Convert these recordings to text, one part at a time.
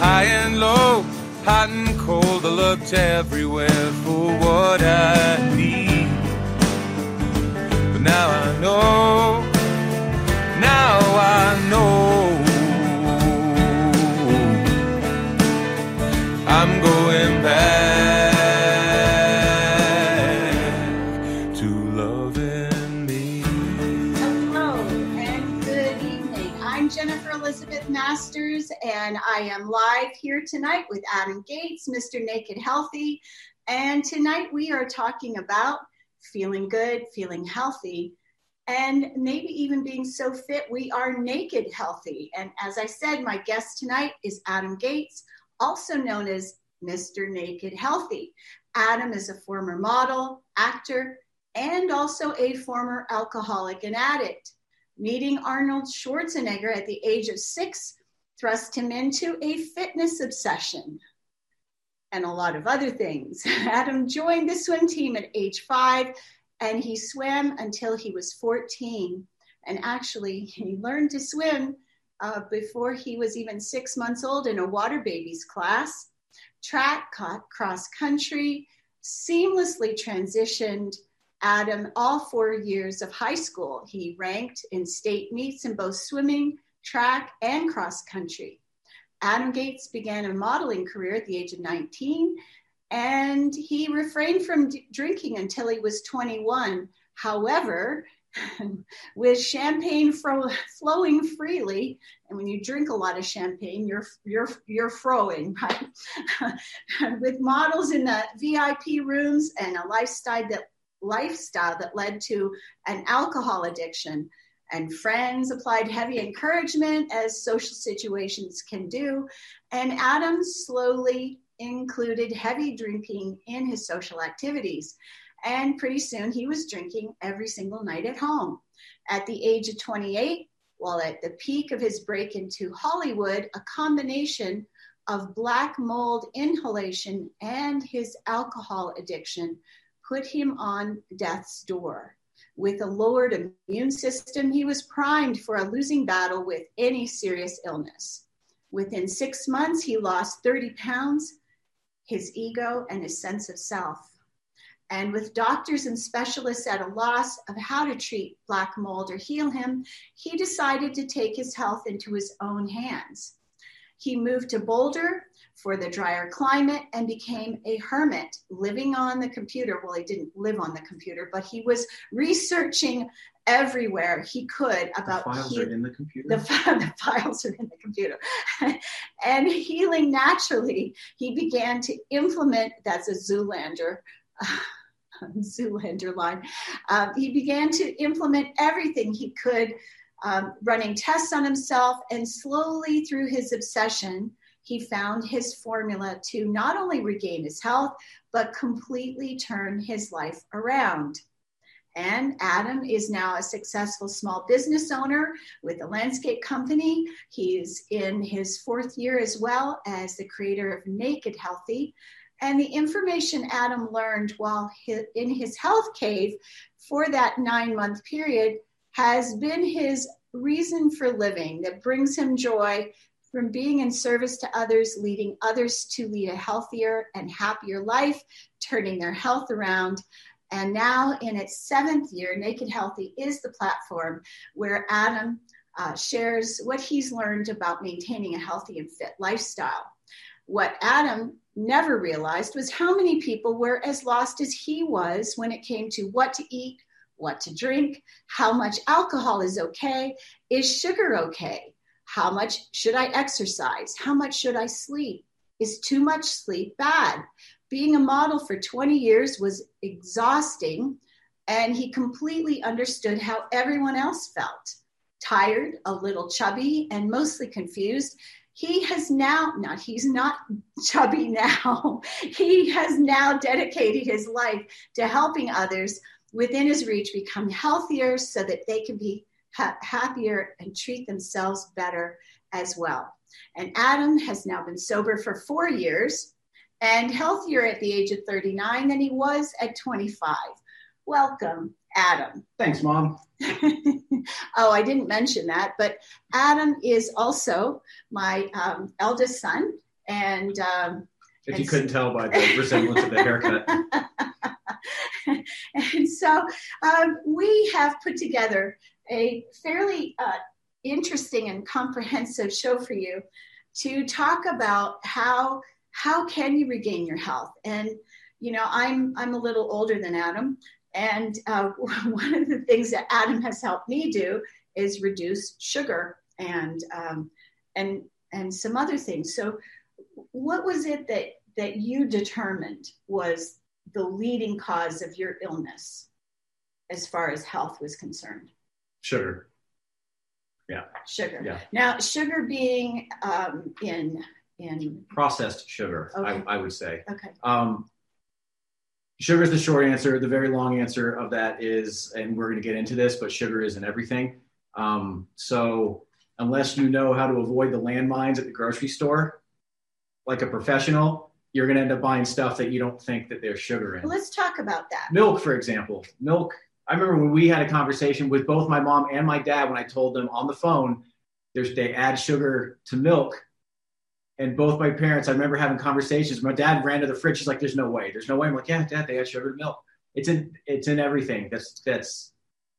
high and low, hot and cold. I looked everywhere for what I need. But now I know, Masters, and I am live here tonight with Adam Gates, Mr. Naked Healthy. And tonight we are talking about feeling good, feeling healthy, and maybe even being so fit we are naked healthy. And as I said, my guest tonight is Adam Gates, also known as Mr. Naked Healthy. Adam is a former model, actor, and also a former alcoholic and addict. Meeting Arnold Schwarzenegger at the age of six thrust him into a fitness obsession and a lot of other things. Adam joined the swim team at age five and he swam until he was 14. And actually, he learned to swim uh, before he was even six months old in a water babies class. Track, cross country, seamlessly transitioned Adam all four years of high school. He ranked in state meets in both swimming, track, and cross country. Adam Gates began a modeling career at the age of 19, and he refrained from d- drinking until he was 21. However, with champagne fro- flowing freely, and when you drink a lot of champagne, you're you're you're frowing, right? with models in the VIP rooms and a lifestyle that lifestyle that led to an alcohol addiction. And friends applied heavy encouragement as social situations can do. And Adam slowly included heavy drinking in his social activities. And pretty soon he was drinking every single night at home. At the age of 28, while at the peak of his break into Hollywood, a combination of black mold inhalation and his alcohol addiction put him on death's door. With a lowered immune system, he was primed for a losing battle with any serious illness. Within six months, he lost 30 pounds, his ego, and his sense of self. And with doctors and specialists at a loss of how to treat black mold or heal him, he decided to take his health into his own hands. He moved to Boulder for the drier climate and became a hermit living on the computer. Well, he didn't live on the computer, but he was researching everywhere he could about the files he- are in the computer. the, the files are in the computer. and healing naturally, he began to implement that's a Zoolander. Zoolander line. Um, he began to implement everything he could, um, running tests on himself, and slowly through his obsession, he found his formula to not only regain his health, but completely turn his life around. And Adam is now a successful small business owner with a landscape company. He's in his fourth year as well as the creator of Naked Healthy. And the information Adam learned while in his health cave for that nine month period has been his reason for living that brings him joy from being in service to others, leading others to lead a healthier and happier life, turning their health around. And now, in its seventh year, Naked Healthy is the platform where Adam uh, shares what he's learned about maintaining a healthy and fit lifestyle. What Adam never realized was how many people were as lost as he was when it came to what to eat, what to drink, how much alcohol is okay, is sugar okay, how much should I exercise, how much should I sleep, is too much sleep bad? Being a model for 20 years was exhausting, and he completely understood how everyone else felt tired, a little chubby, and mostly confused. He has now, not he's not chubby now, he has now dedicated his life to helping others within his reach become healthier so that they can be ha- happier and treat themselves better as well. And Adam has now been sober for four years and healthier at the age of 39 than he was at 25. Welcome, Adam. Thanks, Mom. oh, I didn't mention that, but Adam is also my um, eldest son. And um, if you couldn't tell by the resemblance of the haircut. and so um, we have put together a fairly uh, interesting and comprehensive show for you to talk about how how can you regain your health? And you know i'm i'm a little older than adam and uh, one of the things that adam has helped me do is reduce sugar and um, and and some other things. So what was it that that you determined was the leading cause of your illness as far as health was concerned sugar yeah. Sugar. Yeah. Now, sugar being um, in in processed sugar, okay. I, I, would say. Okay. Um, sugar is the short answer. The very long answer of that is, and we're going to get into this, but sugar isn't everything. Um, so unless you know how to avoid the landmines at the grocery store, like a professional, you're going to end up buying stuff that you don't think that there's sugar in. Let's talk about that. Milk, for example. Milk I remember when we had a conversation with both my mom and my dad when I told them on the phone, there's they add sugar to milk. And both my parents, I remember having conversations. My dad ran to the fridge. He's like, "There's no way. There's no way." I'm like, "Yeah, Dad, they add sugar to milk. It's in it's in everything. That's that's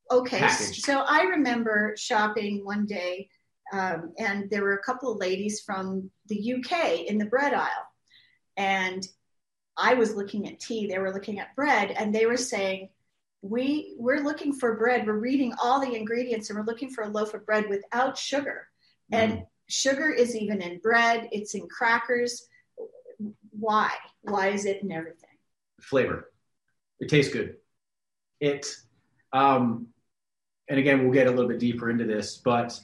okay." Packaged. So I remember shopping one day, um, and there were a couple of ladies from the UK in the bread aisle, and I was looking at tea. They were looking at bread, and they were saying we we're looking for bread. We're reading all the ingredients and we're looking for a loaf of bread without sugar. Mm. and sugar is even in bread. It's in crackers. Why? Why is it in everything? Flavor. It tastes good. It um and again we'll get a little bit deeper into this but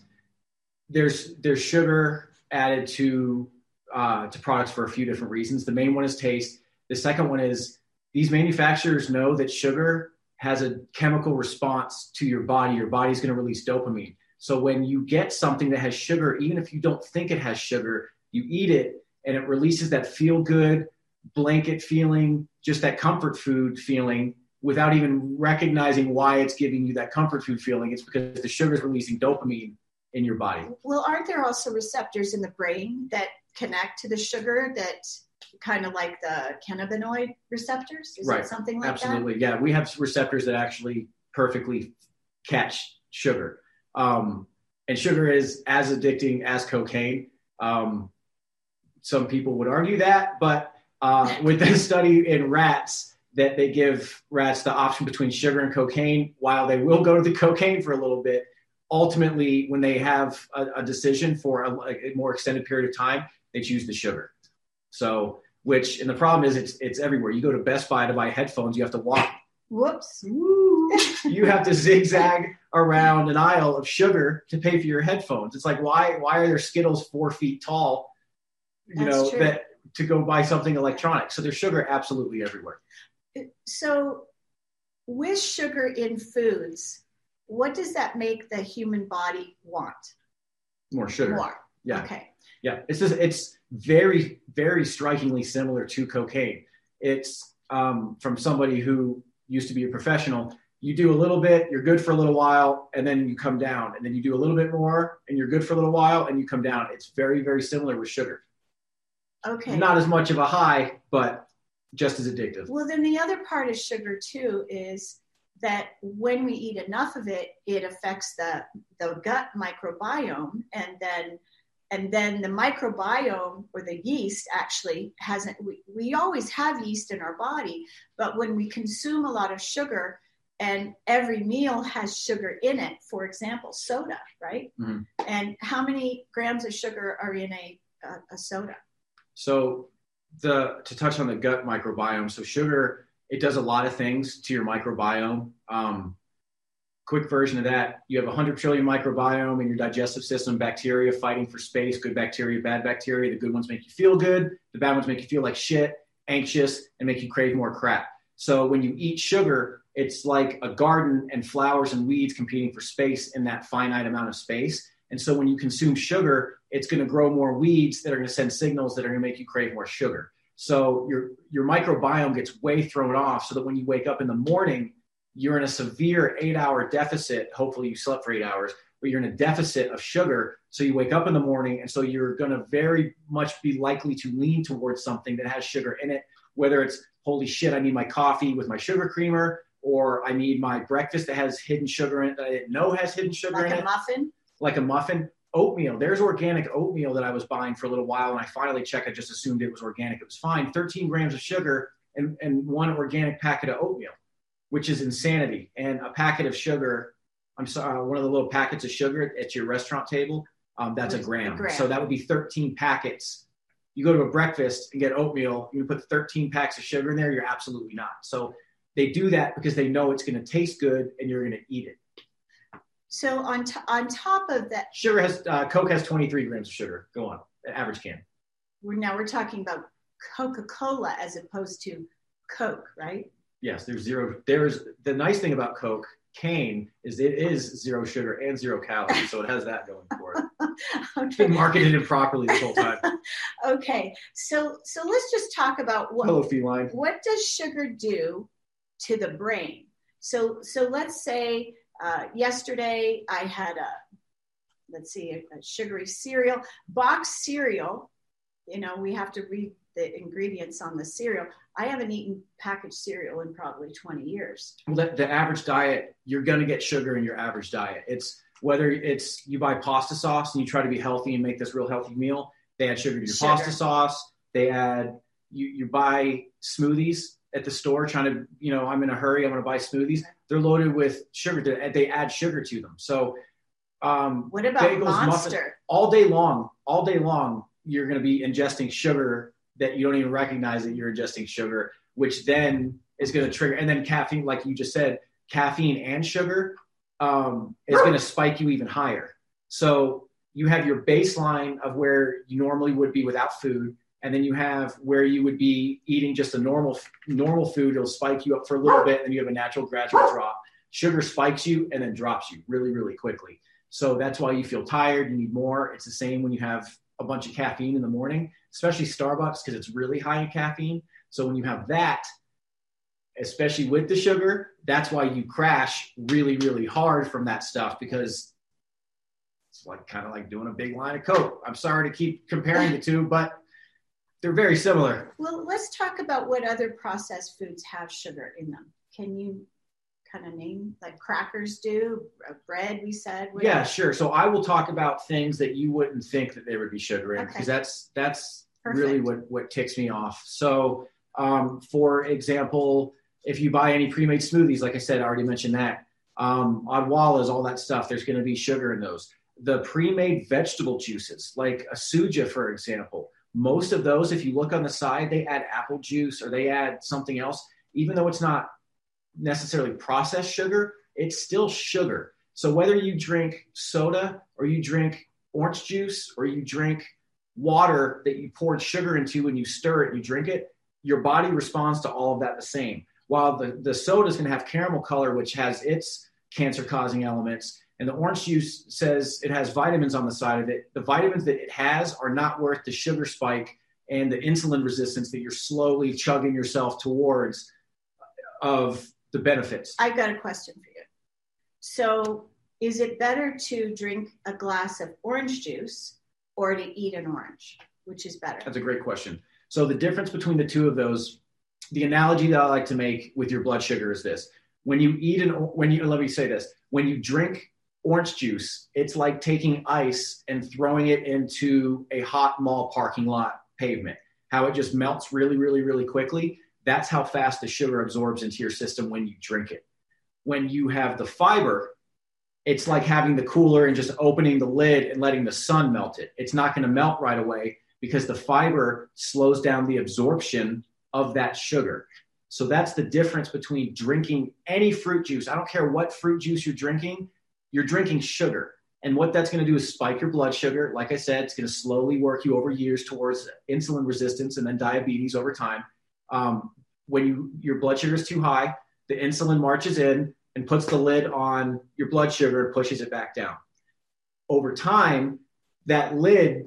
there's there's sugar added to uh, to products for a few different reasons. The main one is taste. The second one is these manufacturers know that sugar has a chemical response to your body. Your body's going to release dopamine. So when you get something that has sugar, even if you don't think it has sugar, you eat it and it releases that feel good blanket feeling, just that comfort food feeling without even recognizing why it's giving you that comfort food feeling. It's because the sugar is releasing dopamine in your body. Well, aren't there also receptors in the brain that connect to the sugar that kind of like the cannabinoid receptors? Is right. something like Absolutely. that? Absolutely. Yeah, we have receptors that actually perfectly catch sugar. Um, and sugar is as addicting as cocaine. Um, some people would argue that, but uh, with this study in rats, that they give rats the option between sugar and cocaine, while they will go to the cocaine for a little bit. Ultimately, when they have a, a decision for a, a more extended period of time, they choose the sugar. So, which and the problem is it's it's everywhere. You go to Best Buy to buy headphones, you have to walk. Whoops. you have to zigzag around an aisle of sugar to pay for your headphones. It's like why why are there Skittles four feet tall? You That's know true. that to go buy something electronic. So there's sugar absolutely everywhere. So, with sugar in foods, what does that make the human body want? More sugar. More. Yeah. Okay. Yeah. It's just it's very, very strikingly similar to cocaine. It's um, from somebody who used to be a professional. You do a little bit, you're good for a little while, and then you come down. And then you do a little bit more, and you're good for a little while, and you come down. It's very, very similar with sugar. Okay. Not as much of a high, but just as addictive. Well, then the other part of sugar too is that when we eat enough of it, it affects the the gut microbiome, and then and then the microbiome or the yeast actually hasn't we, we always have yeast in our body but when we consume a lot of sugar and every meal has sugar in it for example soda right Mhm. and how many grams of sugar are in a, a, a soda So the to touch on the gut microbiome, so sugar it does a lot of things to your microbiome. Um, quick version of that: you have 100 trillion microbiome in your digestive system, bacteria fighting for space. Good bacteria, bad bacteria. The good ones make you feel good. The bad ones make you feel like shit, anxious, and make you crave more crap. So when you eat sugar, it's like a garden and flowers and weeds competing for space in that finite amount of space. And so when you consume sugar, it's going to grow more weeds that are going to send signals that are going to make you crave more sugar. So your your microbiome gets way thrown off so that when you wake up in the morning, you're in a severe 8-hour deficit, hopefully you slept for 8 hours, but you're in a deficit of sugar. So you wake up in the morning, and so you're going to very much be likely to lean towards something that has sugar in it, whether it's holy shit, I need my coffee with my sugar creamer, or I need my breakfast that has hidden sugar in it that I didn't know has hidden sugar like in it. Like a muffin. like a muffin. Oatmeal. There's organic oatmeal that I was buying for a little while, and I finally checked. I just assumed it was organic. It was fine. 13 grams of sugar and, and one organic packet of oatmeal, which is insanity. And a packet of sugar, I'm sorry, one of the little packets of sugar at your restaurant table, um, that's a A gram. gram. So that would be 13 packets. You go to a breakfast and get oatmeal, you put 13 packs of sugar in there, you're absolutely not. So they do that because they know it's going to taste good and you're going to eat it. So on t- on top of that, Sugar has, uh, Coke has 23 grams of sugar. Go on, average can. we're now we're talking about Coca Cola as opposed to Coke, right? Yes, there's zero. There's the nice thing about Coke cane is it is zero sugar and zero calories, so it has that going for it. It's been okay. marketed improperly this whole time. okay. So so let's just talk about what Hello, feline. what does sugar do to the brain? So so let's say uh, yesterday I had a let's see a, a sugary cereal box cereal. You know we have to read the ingredients on the cereal. I haven't eaten packaged cereal in probably 20 years. Well, the, the average diet, you're going to get sugar in your average diet. It's whether it's you buy pasta sauce and you try to be healthy and make this real healthy meal. They add sugar to your Sugar. pasta sauce. They add you you buy smoothies at the store trying to you know I'm in a hurry. I'm going to buy smoothies. They're loaded with sugar. To, they add sugar to them. So um, What about Bagels, Monster? all day long, all day long, you're going to be ingesting sugar that you don't even recognize that you're ingesting sugar, which then is going to trigger. And then caffeine, like you just said, caffeine and sugar um, is going to spike you even higher. So you have your baseline of where you normally would be without food, and then you have where you would be eating just a normal normal food. It'll spike you up for a little bit, and then you have a natural gradual drop. Sugar spikes you and then drops you really, really quickly. So that's why you feel tired. You need more. It's the same when you have a bunch of caffeine in the morning, especially Starbucks because it's really high in caffeine. So when you have that, especially with the sugar, that's why you crash really, really hard from that stuff because it's like kind of like doing a big line of Coke. I'm sorry to keep comparing the two, but they're very similar. Well, let's talk about what other processed foods have sugar in them. Can you kind of name like crackers do, uh, bread? We said. Yeah, sure. So I will talk about things that you wouldn't think that there would be sugar in Okay. because that's that's really what what ticks me off. So, um, for example, if you buy any pre-made smoothies, like I said, I already mentioned that. Um, Odwallas, all that stuff, there's going to be sugar in those. The pre-made vegetable juices, like a suja, for example, most of those, if you look on the side, they add apple juice or they add something else, even though it's not necessarily processed sugar, it's still sugar. So whether you drink soda or you drink orange juice or you drink water that you poured sugar into and you stir it you drink it, your body responds to all of that the same. While the, the soda is going to have caramel color, which has its cancer causing elements, and the orange juice says it has vitamins on the side of it, the vitamins that it has are not worth the sugar spike and the insulin resistance that you're slowly chugging yourself towards uh, of the benefits. I've got a question for you. So, is it better to drink a glass of orange juice or to eat an orange? Which is better? That's a great question. So the difference between the two of those, the analogy that I like to make with your blood sugar is this: when you eat an, when you let me say this, when you drink orange juice, it's like taking ice and throwing it into a hot mall parking lot pavement. How it just melts really, really, really quickly. That's how fast the sugar absorbs into your system when you drink it. When you have the fiber, it's like having the cooler and just opening the lid and letting the sun melt it. It's not going to melt right away because the fiber slows down the absorption of that sugar. So that's the difference between drinking any fruit juice. I don't care what fruit juice you're drinking, you're drinking sugar. And what that's going to do is spike your blood sugar. Like I said, it's going to slowly work you over years towards insulin resistance and then diabetes over time. Um, when you, your blood sugar is too high, the insulin marches in and puts the lid on your blood sugar and pushes it back down. Over time, that lid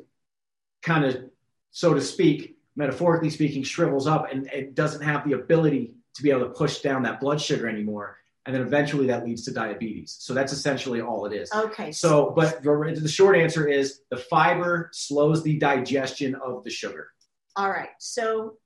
kind of, so to speak, metaphorically speaking, shrivels up and it doesn't have the ability to be able to push down that blood sugar anymore. and then eventually that leads to diabetes. So that's essentially all it is. Okay. So, but the, the short answer is the fiber slows the digestion of the sugar. all right. So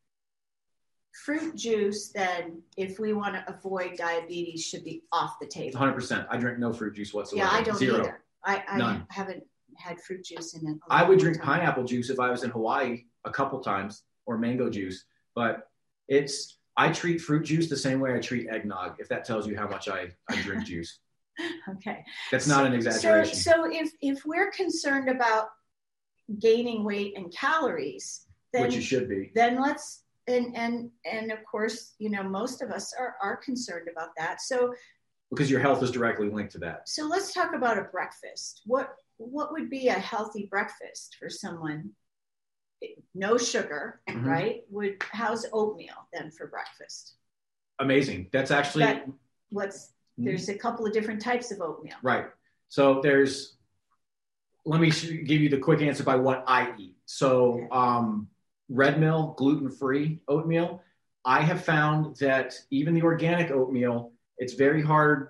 fruit juice, then, if we want to avoid diabetes, should be off the table. 100%. I drink no fruit juice whatsoever. Yeah, I don't Zero. either. I, I None. haven't had fruit juice in it. I would drink pineapple juice if I was in Hawaii a couple times or mango juice, but it's I treat fruit juice the same way I treat eggnog. If that tells you how much I, I drink juice, Okay. that's not an So, exaggeration. so if if we're concerned about gaining weight and calories, then which you should be. then let's and and and of course, you know, most of us are are concerned about that. So because your health is directly linked to that. so let's talk about a breakfast. What what would be a healthy breakfast for someone? No sugar, Mhm. right? Would how's oatmeal then for breakfast? Amazing. That's actually That- What's Mhm. there's a couple of different types of oatmeal. right. So there's. Let me give you the quick answer by what I eat. So um, red mill, gluten free oatmeal. I have found that even the organic oatmeal, it's very hard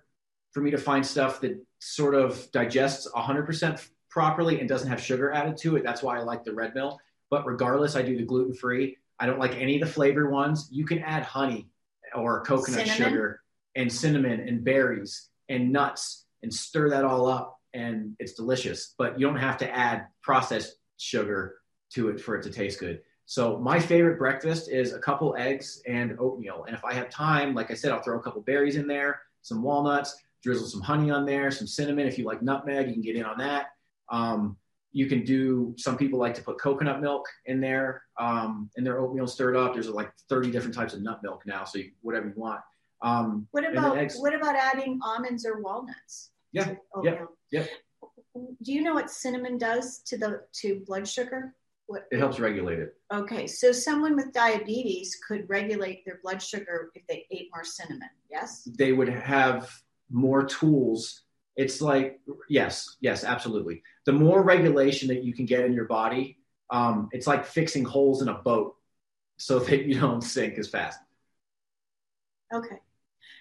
for me to find stuff that sort of digests 100% properly and doesn't have sugar added to it. That's why I like the red mill. But regardless, I do the gluten free. I don't like any of the flavor ones. You can add honey or coconut Cinnamon? sugar and cinnamon and berries and nuts and stir that all up and it's delicious. But you don't have to add processed sugar to it for it to taste good. So my favorite breakfast is a couple eggs and oatmeal. And if I have time, like I said, I'll throw a couple berries in there, some walnuts, drizzle some honey on there, some cinnamon. If you like nutmeg, you can get in on that. Um, you can do. Some people like to put coconut milk in there um, in their oatmeal stirred up. There's like 30 different types of nut milk now, so you, whatever you want. Um, What about eggs. what about adding almonds or walnuts? Yeah, oatmeal? yep. Do you know what cinnamon does to the to blood sugar? What it helps regulate it. Okay, so someone with diabetes could regulate their blood sugar if they ate more cinnamon. Yes. they would have more tools. It's like, yes, yes, absolutely. The more regulation that you can get in your body, um, it's like fixing holes in a boat so that you don't sink as fast. Okay.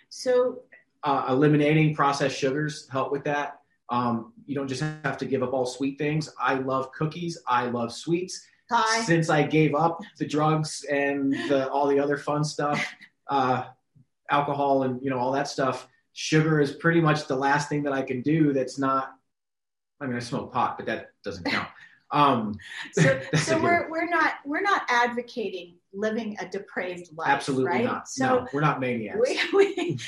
So Uh, eliminating processed sugars help with that. Um, you don't just have to give up all sweet things. I love cookies. I love sweets. pie. Since I gave up the drugs and the, all the other fun stuff, uh, alcohol and you know all that stuff, sugar is pretty much the last thing that I can do. That's not. I mean, I smoke pot, but that doesn't count. Um, So, so we're we're not we're not advocating living a depraved life. absolutely right? not. So no, we're not maniacs. we, we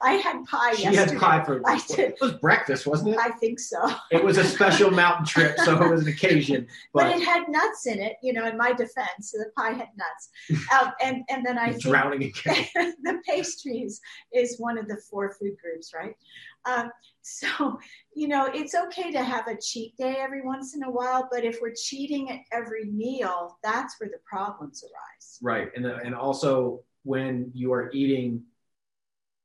I had pie she yesterday. had pie for I did. it was breakfast, wasn't it? I think so. It was a special mountain trip, so it was an occasion. But, But it had nuts in it, you know, in my defense. So the pie had nuts. Um, and, and then I drowning in cake. the pastries is one of the four food groups, right? Um, so, you know, it's okay to have a cheat day every once in a while, but if we're cheating at every meal, that's where the problems arise. Right, and and also when you are eating,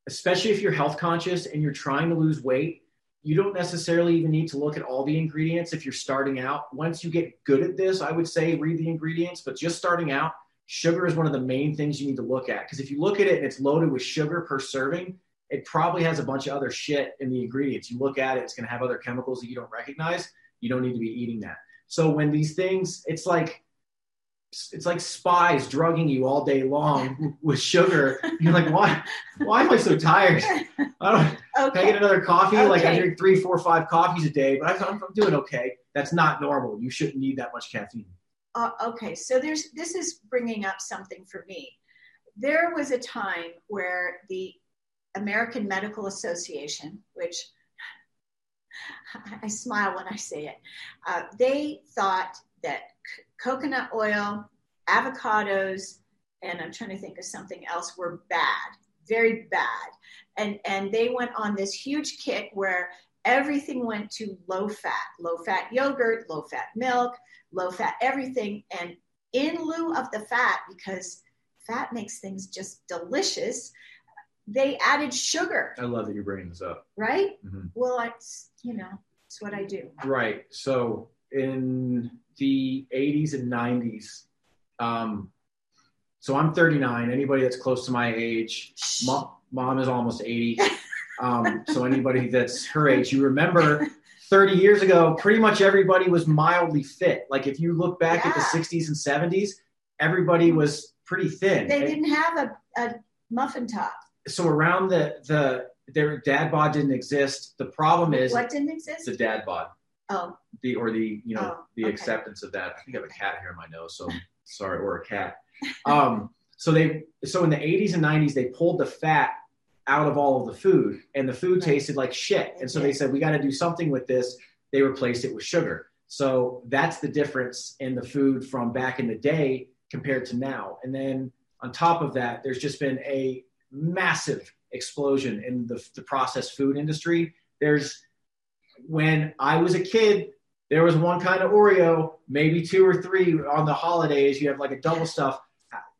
especially if you're health conscious and you're trying to lose weight, you don't necessarily even need to look at all the ingredients if you're starting out. Once you get good at this, I would say read the ingredients. But just starting out, sugar is one of the main things you need to look at because if you look at it and it's loaded with sugar per serving, it probably has a bunch of other shit in the ingredients. You look at it, it's going to have other chemicals that you don't recognize. You don't need to be eating that. So when these things, it's like it's like spies drugging you all day long with sugar. You're like, why? Why am I so tired? I don't. Can I get Okay. another coffee? Like I Okay. drink three, four, five coffees a day, but I'm, I'm doing okay. That's not normal. You shouldn't need that much caffeine. Uh, okay. So there's this is bringing up something for me. There was a time where the American Medical Association, which I smile when I say it, uh, they thought that c- coconut oil, avocados, and I'm trying to think of something else were bad, very bad. And, and they went on this huge kick where everything went to low fat, low fat yogurt, low fat milk, low fat everything. And in lieu of the fat, because fat makes things just delicious, they added sugar, I love that you're bringing this up. right? Mhm. Well, it's, you know, it's what I do. Right. So in the 80s and 90s, um, so I'm 39. Anybody that's close to my age, mom, Mom is almost 80. Um, so anybody that's her age, you remember 30 years ago, pretty much everybody was mildly fit. Like if you look back at the 60s and 70s, everybody was pretty thin. They didn't have a, a muffin top. So around the the their dad bod didn't exist. The problem is What didn't exist? the dad bod, Oh, the or the you know Oh, the okay. acceptance of that. I think I have a cat here in my nose, so sorry, or a cat. Um, so they so in the 80s and 90s they pulled the fat out of all of the food, and the food Right. tasted like shit. And so they said we got to do something with this. They replaced it with sugar. So that's the difference in the food from back in the day compared to now. And then on top of that, there's just been a massive explosion in the, the processed food industry. There's when I was a kid, there was one kind of Oreo, maybe two or three on the holidays. You have like a double stuff.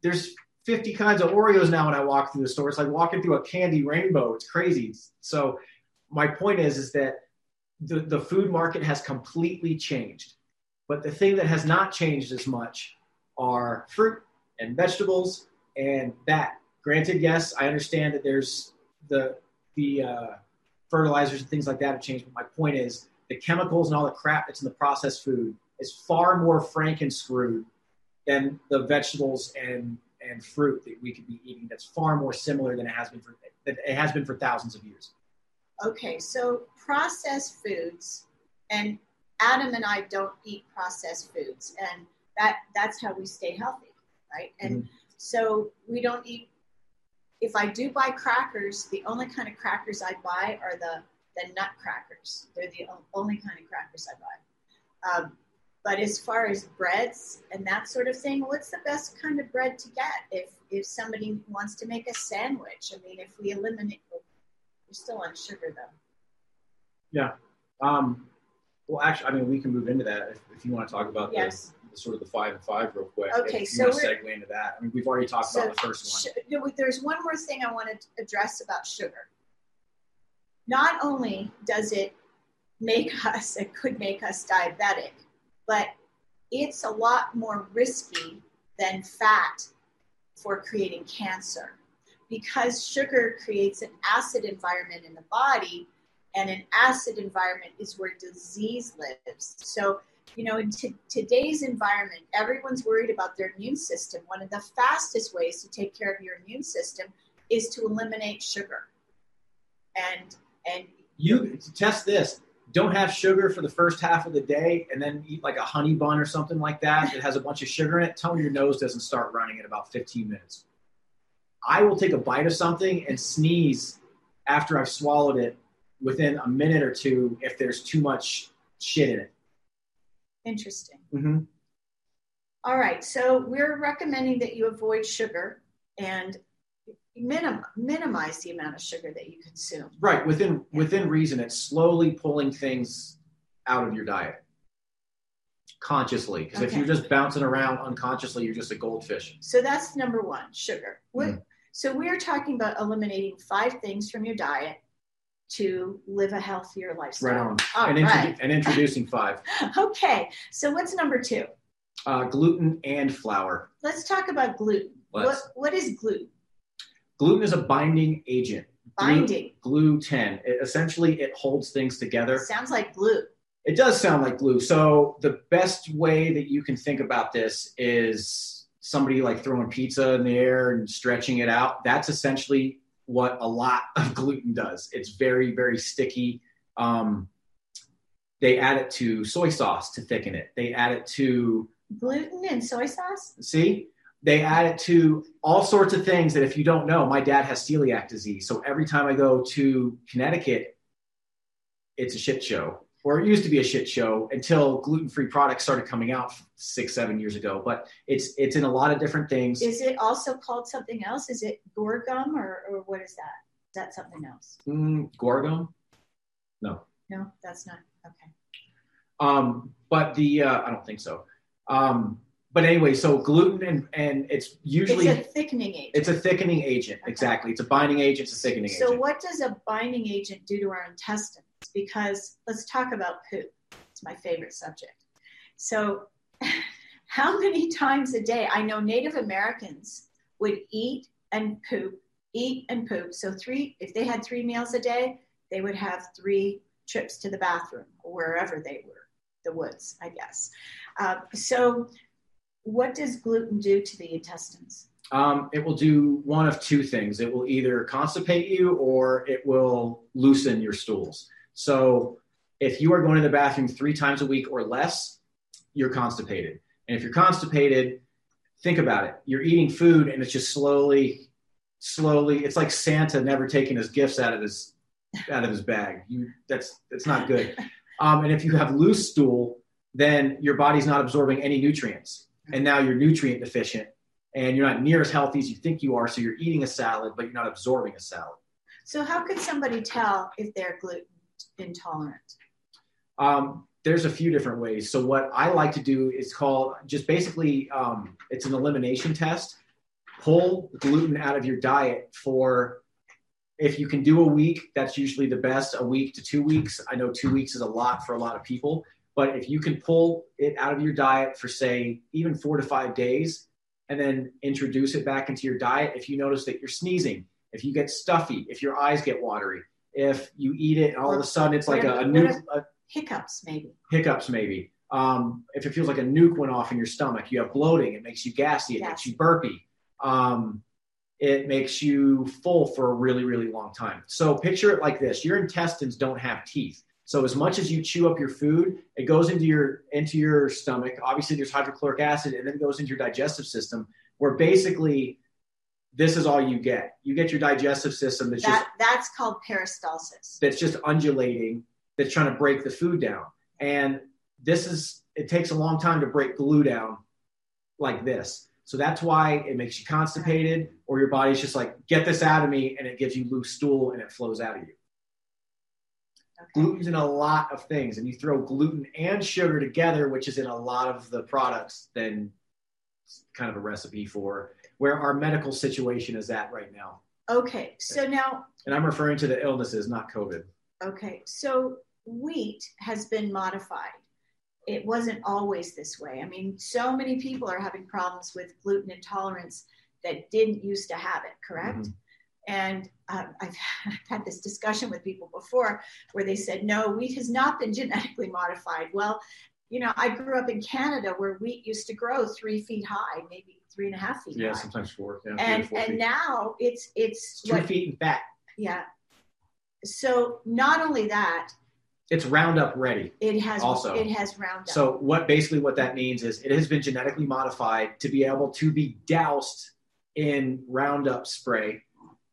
There's 50 kinds of Oreos now when I walk through the store. It's like walking through a candy rainbow. It's crazy. So my point is, is that the, the food market has completely changed. But the thing that has not changed as much are fruit and vegetables and that. Granted, yes, I understand that there's the the uh, fertilizers and things like that have changed. But my point is, the chemicals and all the crap that's in the processed food is far more franken screwed than the vegetables and and fruit that we could be eating. That's far more similar than it has been for that it has been for thousands of years. okay. So processed foods, and Adam and I don't eat processed foods, and that that's how we stay healthy, right? And so we don't eat. If I do buy crackers, the only kind of crackers I buy are the the nut crackers. They're the only kind of crackers I buy. Um, but as far as breads and that sort of thing, what's the best kind of bread to get if if somebody wants to make a sandwich? I mean, if we eliminate, we're still on sugar though. Yeah. Um, well, actually, I mean, we can move into that if, if you want to talk about Yes. Sort of the five and five real quick. Okay, so want to we're- segue into that. I mean, we've already talked So about the first one. Sh- there's one more thing I want to address about sugar. Not only does it make us, it could make us diabetic, but it's a lot more risky than fat for creating cancer because sugar creates an acid environment in the body, and an acid environment is where disease lives. So, you know, in t- today's environment, everyone's worried about their immune system. One of the fastest ways to take care of your immune system is to eliminate sugar. And and You test this. Don't have sugar for the first half of the day, and then eat like a honey bun or something like that that has a bunch of sugar in it. Tell me your nose doesn't start running in about 15 minutes. I will take a bite of something and sneeze after I've swallowed it within a minute or two if there's too much shit in it. Interesting. Mm-hmm. All right, so we're recommending that you avoid sugar and minim- minimize the amount of sugar that you consume. Right, within within reason, it's slowly pulling things out of your diet consciously. Because if you're just bouncing around unconsciously, you're just a goldfish. So that's number one, sugar. What, Mm. So we're talking about eliminating five things from your diet to live a healthier lifestyle. Right on. All and, introdu- and introducing five Okay, so what's number two? uh, gluten and flour. Let's talk about gluten. What, Let's. what is gluten? Gluten is a binding agent. Binding. Glue 10. It, essentially, it holds things together. Sounds like glue. It does sound like glue. So the best way that you can think about this is somebody like throwing pizza in the air and stretching it out. That's essentially what a lot of gluten does. It's very, very sticky. Um, they add it to soy sauce to thicken it. They add it to Gluten and soy sauce? see they add it to all sorts of things that if you don't know my dad has celiac disease so every time i go to connecticut it's a shit show or it used to be a shit show until gluten-free products started coming out six seven years ago but it's it's in a lot of different things Is it also called something else? Is it guar gum or, or what is that? Is that something else? mm, guar gum no No, that's not. Okay. um, but the uh, i don't think so um, but anyway so gluten and and it's usually it's a thickening agent. it's a thickening agent exactly it's a binding agent it's a thickening So, agent So what does a binding agent do to our intestines? Because let's talk about poop. It's my favorite subject. So, how many times a day? I know Native Americans would eat and poop eat and poop. So three, if they had three meals a day, they would have three trips to the bathroom or wherever they were, the woods, I guess. Uh, so, what does gluten do to the intestines? Um, it will do one of two things. It will either constipate you or it will loosen your stools. So, if you are going to the bathroom three times a week or less, you're constipated. And if you're constipated, think about it. You're eating food and it's just slowly, slowly. It's like Santa never taking his gifts out of his out of his bag. You that's that's not good. Um, and if you have loose stool, then your body's not absorbing any nutrients, and now you're nutrient deficient, and you're not near as healthy as you think you are. So you're eating a salad, but you're not absorbing a salad. So how could somebody tell if they're gluten intolerant? Um, there's a few different ways. So what I like to do is called just basically um, it's an elimination test. Pull gluten out of your diet for if you can do a week, that's usually the best. A week to two weeks. I know two weeks is a lot for a lot of people, but if you can pull it out of your diet for say even four to five days, and then introduce it back into your diet, if you notice that you're sneezing, if you get stuffy, if your eyes get watery, if you eat it and all of a sudden it's like a, a new a, hiccups maybe hiccups maybe um, if it feels like a nuke went off in your stomach you have bloating it makes you gassy it yes. makes you burpy um, it makes you full for a really, really long time. So picture it like this your intestines don't have teeth. So as much as you chew up your food, it goes into your into your stomach. Obviously, there's hydrochloric acid, and then it goes into your digestive system, where basically this is all you get. You get your digestive system that's that, just that's called peristalsis. That's just undulating. That's trying to break the food down, and this is it takes a long time to break glue down like this. So that's why it makes you constipated, or your body's just like, get this out of me, and it gives you loose stool and it flows out of you. Okay. Gluten's in a lot of things, and you throw gluten and sugar together, which is in a lot of the products, then it's kind of a recipe for where our medical situation is at right now. Okay, so now. And I'm referring to the illnesses, not COVID. Okay, so wheat has been modified it wasn't always this way. I mean, so many people are having problems with gluten intolerance that didn't used to have it, correct? Mm-hmm. And uh, I've had this discussion with people before where they said, no, wheat has not been genetically modified. Well, you know, I grew up in Canada where wheat used to grow three feet high, maybe three and a half feet yeah, high. sometimes four. Yeah, and four and feet. now it's it's two what, feet in fat. Yeah. So not only that, it's Roundup ready. It has also. It has Roundup. So what basically what that means is it has been genetically modified to be able to be doused in Roundup spray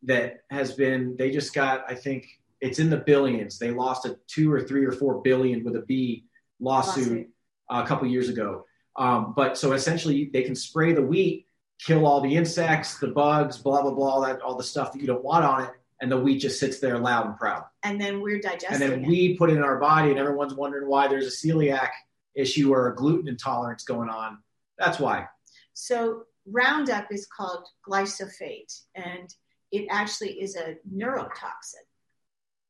that has been they just got I think it's in the billions. They lost a two or three or four billion with a B lawsuit, lawsuit. Uh, a couple years ago. Um, but so essentially they can spray the wheat, kill all the insects, the bugs, blah blah blah, all that all the stuff that you don't want on it, and the wheat just sits there loud and proud. And then we're digesting. It. And then it. we put it in our body, and everyone's wondering why there's a celiac issue or a gluten intolerance going on. That's why. So Roundup is called glyphosate, and it actually is a neurotoxin.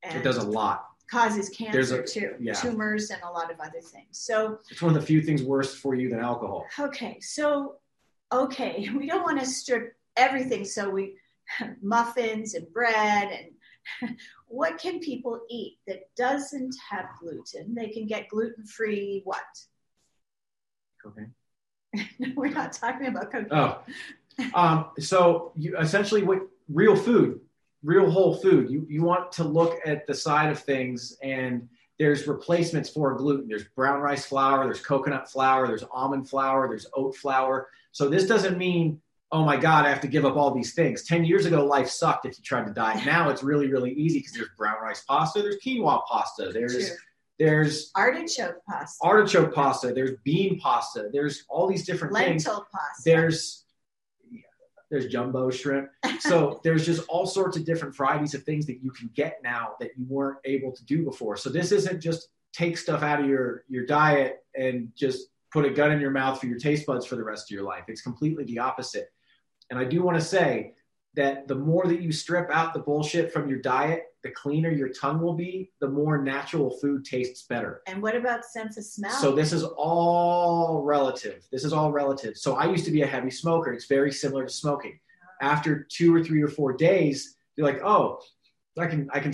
And it does a lot. Causes cancer a, too, yeah. tumors, and a lot of other things. So it's one of the few things worse for you than alcohol. Okay, so okay, we don't want to strip everything, so we muffins and bread and what can people eat that doesn't have gluten? They can get gluten free what? Cocaine. no, we're not talking about cocaine. Oh, um, so you essentially what real food, real whole food. You you want to look at the side of things and there's replacements for gluten. There's brown rice flour, there's coconut flour, there's almond flour, there's oat flour. So this doesn't mean oh my God, I have to give up all these things. 10 years ago, life sucked if you tried to diet. Now it's really, really easy because there's brown rice pasta, there's quinoa pasta, there's there's artichoke pasta, artichoke pasta, there's bean pasta, there's all these different lentil things. pasta. There's there's jumbo shrimp. So there's just all sorts of different varieties of things that you can get now that you weren't able to do before. So this isn't just take stuff out of your your diet and just put a gun in your mouth for your taste buds for the rest of your life. It's completely the opposite. And I do want to say that the more that you strip out the bullshit from your diet, the cleaner your tongue will be, the more natural food tastes better. And what about sense of smell? So this is all relative. This is all relative. So I used to be a heavy smoker. It's very similar to smoking. after two or three or four days, you're like, oh, I can, I can,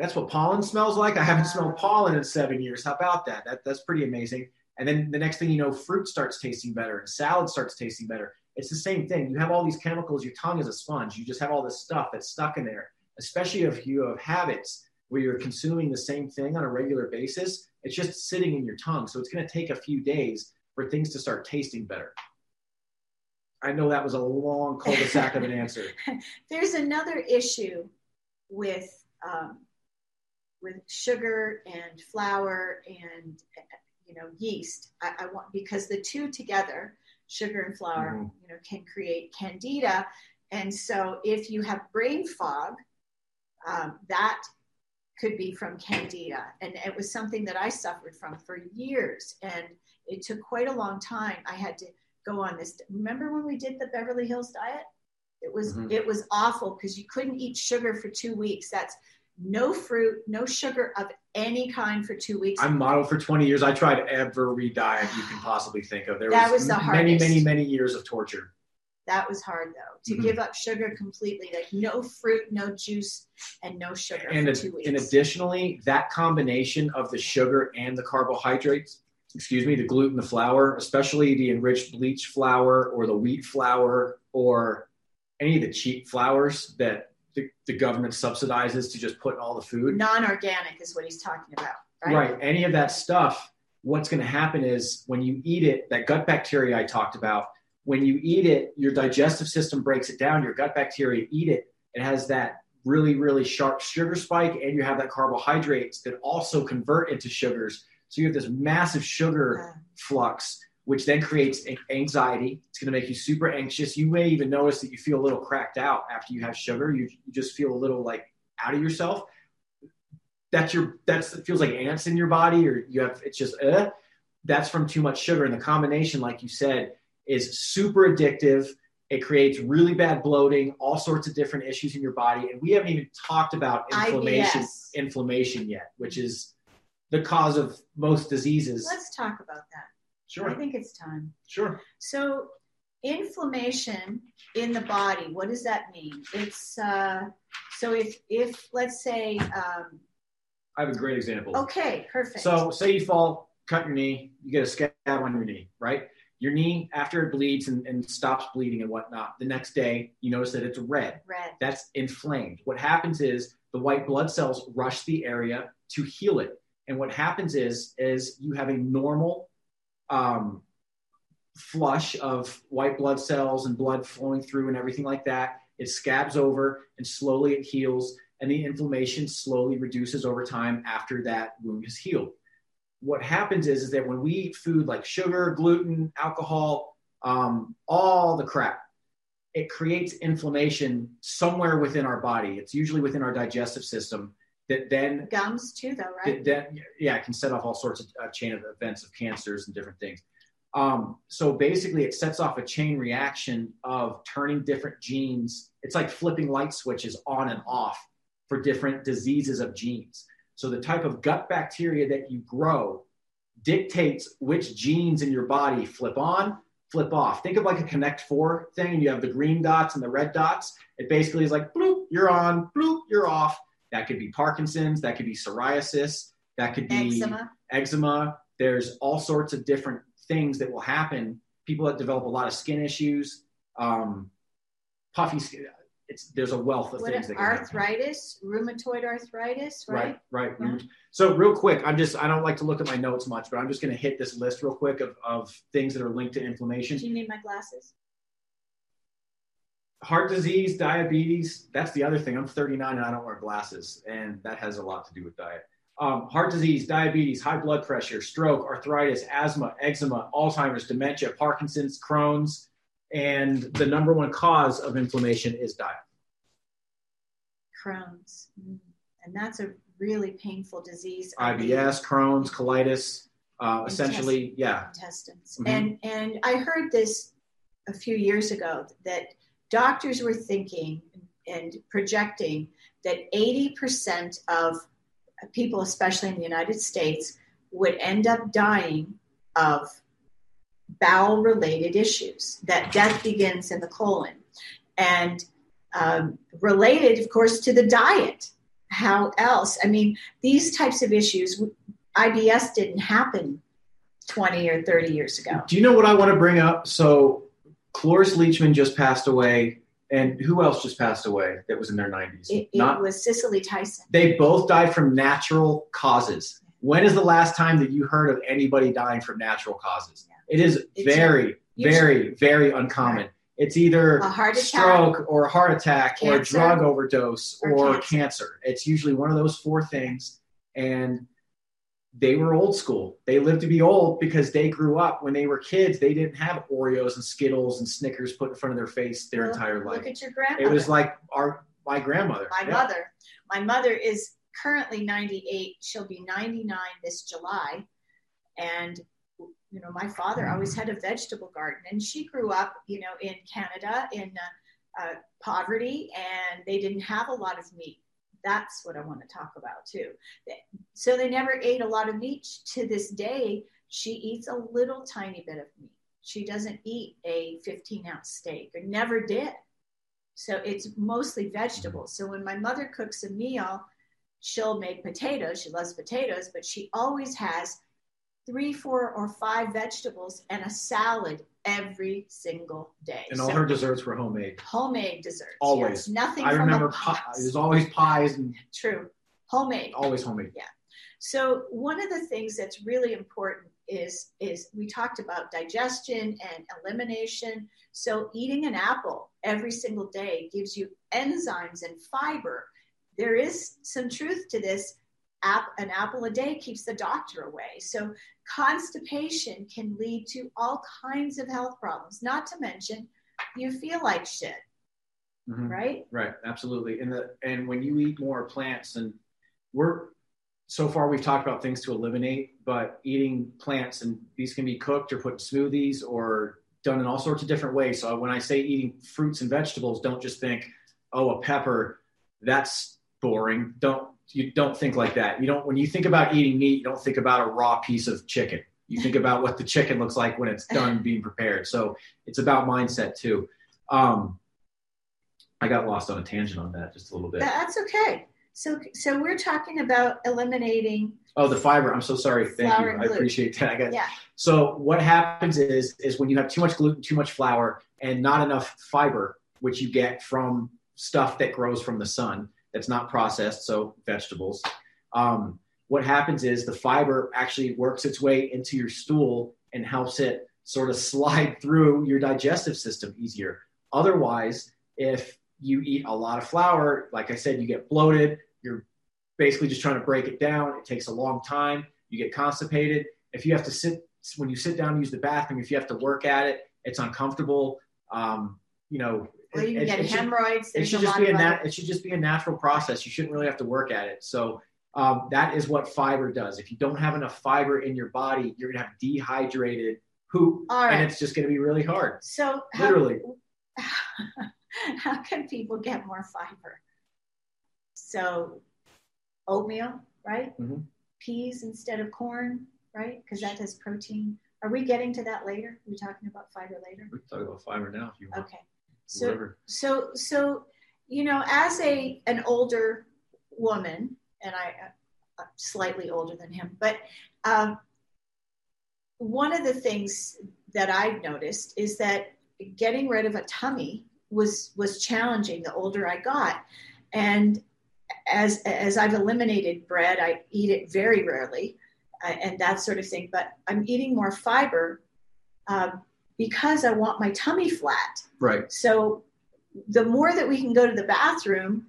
that's what pollen smells like. I haven't smelled pollen in seven years. How about that? that that's pretty amazing. And then the next thing you know, fruit starts tasting better and salad starts tasting better. It's the same thing. You have all these chemicals, your tongue is a sponge. You just have all this stuff that's stuck in there, especially if you have habits where you're consuming the same thing on a regular basis. It's just sitting in your tongue. So it's going to take a few days for things to start tasting better. I know that was a long cul-de-sac of an answer. There's another issue with um, with sugar and flour and you know yeast. I, I, want because the two together, sugar and flour, mm-hmm. you know, can create candida. And so if you have brain fog, um, that could be from candida. And it was something that I suffered from for years. And it took quite a long time. I had to go on this. Remember when we did the Beverly Hills diet? It was mm-hmm. it was awful because you couldn't eat sugar for two weeks. That's no fruit, no sugar of any kind for two weeks. I'm modeled for 20 years. I tried every diet you can possibly think of. There that was, was the many, many, many years of torture. That was hard though to mm-hmm. give up sugar completely, like no fruit, no juice, and no sugar and for two weeks. And additionally, that combination of the sugar and the carbohydrates, excuse me, the gluten, the flour, especially the enriched bleach flour or the wheat flour or any of the cheap flours that the, the government subsidizes to just put in all the food. Non-organic is what he's talking about, right? Right. Any of that stuff, what's going to happen is when you eat it, that gut bacteria I talked about, when you eat it, your digestive system breaks it down. Your gut bacteria eat it. It has that really, really sharp sugar spike, and you have that carbohydrates that also convert into sugars. So you have this massive sugar flux, which then creates anxiety. It's going to make you super anxious. You may even notice that you feel a little cracked out after you have sugar. You, you just feel a little like out of yourself. That's your that's it feels like ants in your body, or you have it's just uh, that's from too much sugar. And the combination, like you said, is super addictive. It creates really bad bloating, all sorts of different issues in your body. And we haven't even talked about inflammation, IBS. inflammation yet, which is the cause of most diseases. Let's talk about that. Sure. I think it's time. Sure. So, inflammation in the body, what does that mean? It's uh, so if if let's say um, I have a great example. Okay, perfect. So, say you fall, cut your knee, you get a scab on your knee, right? your knee after it bleeds and, and, stops bleeding and whatnot the next day you notice that it's red red that's inflamed what happens is the white blood cells rush the area to heal it and what happens is is you have a normal um, flush of white blood cells and blood flowing through and everything like that. It scabs over and slowly it heals and the inflammation slowly reduces over time after that wound is healed. What happens is, is that when we eat food like sugar, gluten, alcohol, um, all the crap, it creates inflammation somewhere within our body. It's usually within our digestive system that then gums too, though, right? Yeah, it can set off all sorts of uh, chain of events of cancers and different things. Um, so basically, it sets off a chain reaction of turning different genes. It's like flipping light switches on and off for different diseases of genes. So the type of gut bacteria that you grow dictates which genes in your body flip on, flip off. Think of like a Connect Four thing, and you have the green dots and the red dots. It basically is like bloop, you're on, bloop, you're off. That could be Parkinson's, that could be psoriasis, that could be eczema. eczema. There's all sorts of different things that will happen. People that develop a lot of skin issues, um, puffy skin, it's there's a wealth of what things that arthritis, rheumatoid arthritis, right? Right, right. Yeah. So real quick, I'm just I don't like to look at my notes much, but I'm just going to hit this list real quick of, of things that are linked to inflammation. Do you need my glasses? Heart disease, diabetes. That's the other thing. I'm 39 and I don't wear glasses, and that has a lot to do with diet. Um, heart disease, diabetes, high blood pressure, stroke, arthritis, asthma, eczema, Alzheimer's, dementia, Parkinson's, Crohn's, and the number one cause of inflammation is diet. Crohn's, mm. and that's a really painful disease. IBS, Crohn's, colitis, uh, essentially, yeah. Intestines, mm-hmm. and and I heard this a few years ago that doctors were thinking and projecting that 80% of people, especially in the United States, would end up dying of bowel related issues, that death begins in the colon. and um, related, of course, to the diet. How else? I mean, these types of issues, IBS didn't happen 20 or 30 years ago. Do you know what I want to bring up? So, Cloris Leachman just passed away, and who else just passed away that was in their 90s? It, it Not, was Cicely Tyson. they both died from natural causes. When is the last time that you heard of anybody dying from natural causes? It is It's very, usually- very, very uncommon. It's either A heart attack. stroke or a heart attack or a drug overdose Or or, cancer. cancer. It's usually one of those four things. And they were old school. They lived to be old because they grew up when they were kids. They didn't have Oreos and Skittles and Snickers put in front of their face their entire life. Look at your grandmother. It was like our my grandmother. my Yeah. mother. My mother is currently 98. She'll be 99 this July. And, you know, my father always had a vegetable garden. And she grew up, you know, in Canada in uh, uh, poverty, and they didn't have a lot of meat. That's what I want to talk about, too. So they never ate a lot of meat. To this day, she eats a little tiny bit of meat. She doesn't eat a 15 ounce steak, or never did. So it's mostly vegetables. So when my mother cooks a meal, she'll make potatoes. She loves potatoes, but she always has three, four, or five vegetables and a salad every single day. And all So her desserts were homemade. homemade desserts. Always. yes. Nothing I from remember pie, always pies and True. Homemade. always homemade. Yeah. So one of the things that's really important is is we talked about digestion and elimination. So eating an apple every single day gives you enzymes and fiber. There is some truth to this. App, an apple a day keeps the doctor away. So constipation can lead to all kinds of health problems. Not to mention, you feel like shit, Mhm. right? Right, absolutely. And the and when you eat more plants, and we're so far we've talked about things to eliminate, but eating plants and these can be cooked or put in smoothies or done in all sorts of different ways. So when I say eating fruits and vegetables, don't just think, oh, a pepper, that's boring. Don't you don't think like that. You don't when you think about eating meat, you don't think about a raw piece of chicken. You think about what the chicken looks like when it's done being prepared. So it's about mindset too. Um, I got lost on a tangent on that just a little bit. That's okay. So so we're talking about eliminating Oh, the fiber. I'm so sorry. Thank you. I appreciate that. I got Yeah. So what happens is is when you have too much gluten, too much flour, and not enough fiber, which you get from stuff that grows from the sun that's not processed, so vegetables. Um, what happens is the fiber actually works its way into your stool and helps it sort of slide through your digestive system easier. Otherwise, if you eat a lot of flour, like I said, you get bloated. You're basically just trying to break it down. It takes a long time. You get constipated. If you have to sit when you sit down and use the bathroom, if you have to work at it, it's uncomfortable. Um, you know, Or you can it- get it should- hemorrhoids. it should just be a nat- it should just be a natural process. You shouldn't really have to work at it. So um, that is what fiber does. If you don't have enough fiber in your body, you're gonna have dehydrated poop, All right. and it's just gonna be really hard. So Literally. how can people get more fiber? So oatmeal, right? Mhm. Peas instead of corn, right? Because that has protein. Are we getting to that later? Are we talking about fiber later? We can talk about fiber now if you want. Okay. So Whatever. so so you know as a an older woman and i uh, slightly older than him but um, one of the things that i've noticed is that getting rid of a tummy was was challenging the older i got and as as i've eliminated bread i eat it very rarely uh, and that sort of thing but i'm eating more fiber um, because i want my tummy flat Right. so the more that we can go to the bathroom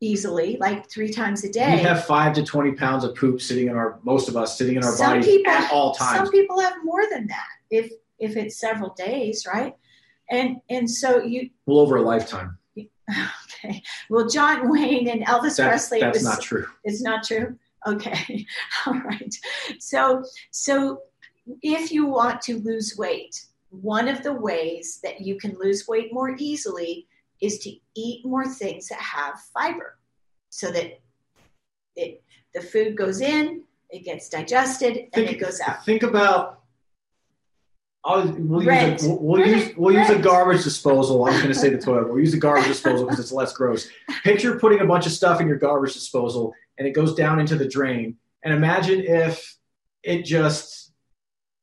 easily, like three times a day. We have five to twenty pounds of poop sitting in our most of us sitting in our some bodies people, at all times. Some people have more than that if if it's several days, right? And and so you well over a lifetime. okay. Well, John Wayne and Elvis Presley. that's was, not true. It's not true. Okay. All right. So so if you want to lose weight, one of the ways that you can lose weight more easily is to eat more things that have fiber so that it the food goes in, it gets digested, and it goes out. Think about we'll Rent. use a, we'll, Rent. use we'll use a garbage disposal. I was going to say the toilet. We'll use a garbage disposal because it's less gross. Picture putting a bunch of stuff in your garbage disposal and it goes down into the drain. And imagine if it just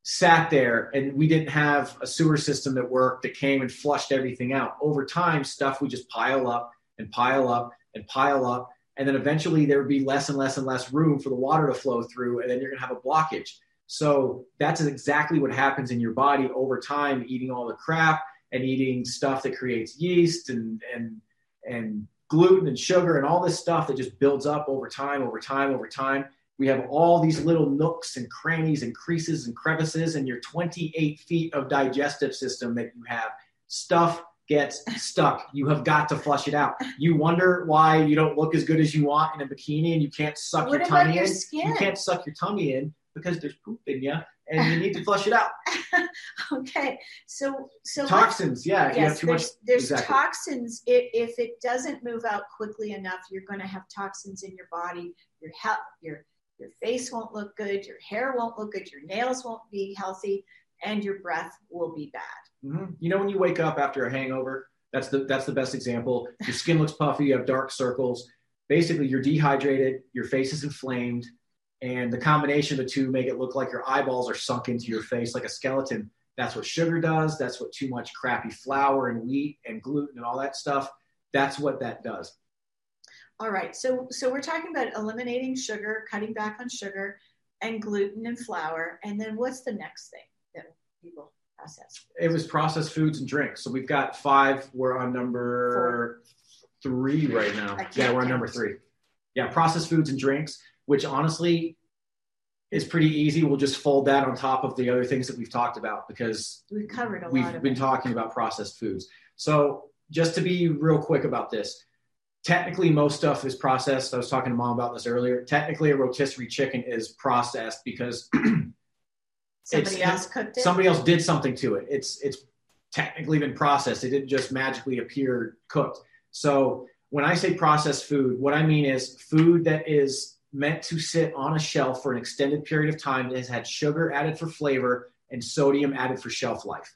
sat there and we didn't have a sewer system that worked that came and flushed everything out. Over time, stuff would just pile up and pile up and pile up. And then eventually there would be less and less and less room for the water to flow through. And then you're going to have a blockage. So that's exactly what happens in your body over time, eating all the crap and eating stuff that creates yeast and and and gluten and sugar and all this stuff that just builds up over time, over time, over time. We have all these little nooks and crannies and creases and crevices in your 28 feet of digestive system that you have. Stuff gets stuck. You have got to flush it out. You wonder why you don't look as good as you want in a bikini and you can't suck What your about tummy your in. skin? You can't suck your tummy in because there's poop in you and you need to flush it out. Okay, so so Toxins, yeah. if you have yes, too much. there's, there's exactly. toxins. If, if it doesn't move out quickly enough, you're going to have toxins in your body. Your health, your your face won't look good. Your hair won't look good. Your nails won't be healthy, and your breath will be bad. Mhm. You know when you wake up after a hangover, that's the that's the best example. Your skin looks puffy, you have dark circles. Basically, you're dehydrated, your face is inflamed, and the combination of the two make it look like your eyeballs are sunk into your face like a skeleton. That's what sugar does. That's what too much crappy flour and wheat and gluten and all that stuff. That's what that does. All right, so so we're talking about eliminating sugar, cutting back on sugar, and gluten and flour, and then what's the next thing that people process? It was processed foods and drinks. So we've got five. We're on number three right now. Yeah, we're on number three. Yeah, processed foods and drinks, which honestly is pretty easy. We'll just fold that on top of the other things that we've talked about because We've covered a lot we've been it. talking about processed foods. So just to be real quick about this, technically most stuff is processed. I was talking to mom about this earlier. Technically, a rotisserie chicken is processed because Somebody else cooked it. somebody else did something to it. It's it's technically been processed. It didn't just magically appear cooked. So when I say processed food, what I mean is food that is meant to sit on a shelf for an extended period of time that has had sugar added for flavor and sodium added for shelf life.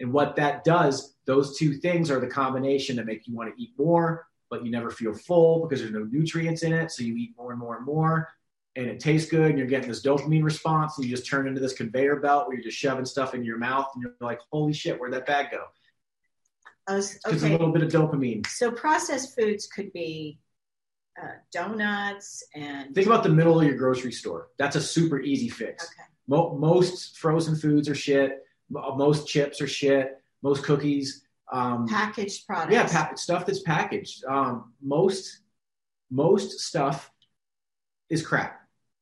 And what that does, those two things are the combination that make you want to eat more, but you never feel full because there's no nutrients in it. So you eat more and more and more and it tastes good and you're getting this dopamine response and you just turn into this conveyor belt where you're just shoving stuff in your mouth and you're like holy shit where'd that bag go? I was- because a little bit of dopamine. So processed foods could be uh, donuts and think about the middle of your grocery store. That's a super easy fix. Okay. Mo- most frozen foods are shit. Most chips are shit. Most cookies um, packaged products. yeah pa- stuff that's packaged. Um, most most stuff is crap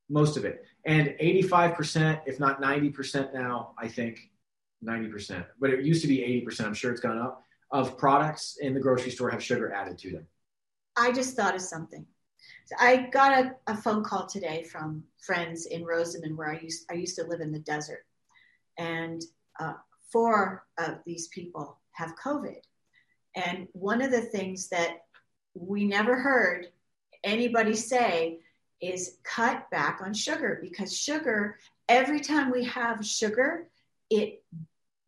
most of it. And 85% if not 90% now i think 90% but it used to be 80% i'm sure it's gone up. Of products in the grocery store have sugar added to them. I just thought of something. So I got a, a phone call today from friends in Rosamond, where I used I used to live in the desert, and uh, four of these people have COVID. And one of the things that we never heard anybody say is cut back on sugar because sugar. Every time we have sugar, it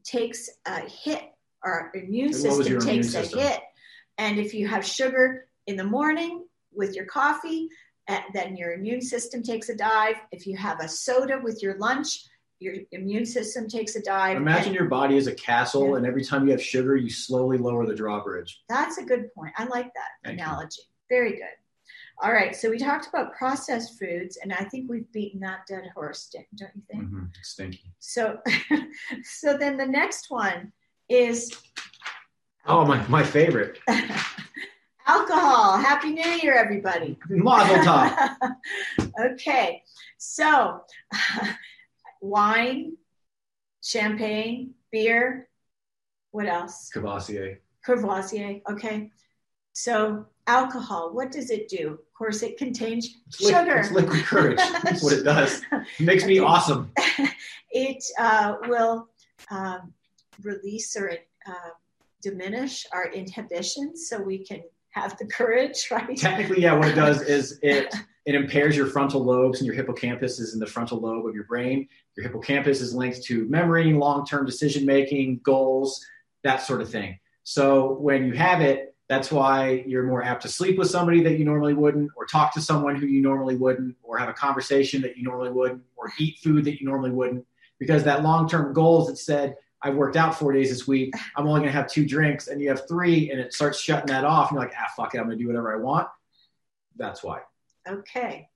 takes a hit. Our immune system your immune takes system. a hit. And if you have sugar in the morning with your coffee, uh, then your immune system takes a dive. If you have a soda with your lunch, your immune system takes a dive. imagine And your body is a castle Yeah. and every time you have sugar you slowly lower the drawbridge that's a good point. I like that Thank you. analogy. Very good. All right, so we talked about processed foods, and I think we've beaten that dead horse, don't don't you think? mm-hmm. stinky So, so then the next one is oh my, my favorite alcohol. Happy New Year, everybody. mazel tov okay, so wine, champagne, beer, what else? Cavassier. Courvoisier. Okay, so alcohol. What does it do? Of course, it contains It's li- sugar. it's liquid courage that's what it does it makes me awesome it uh, will um, release or uh, diminish our inhibitions, so we can have the courage, right? technically yeah what it does is it it impairs your frontal lobes, and your hippocampus is in the frontal lobe of your brain. Your hippocampus is linked to memory, long term decision making, goals, that sort of thing. So when you have it, that's why you're more apt to sleep with somebody that you normally wouldn't, or talk to someone who you normally wouldn't, or have a conversation that you normally wouldn't, or eat food that you normally wouldn't, because that long term goals that said, I've worked out four days this week, I'm only gonna have two drinks, and you have three, and it starts shutting that off, and you're like, ah, fuck it, I'm gonna do whatever I want. That's why. Okay.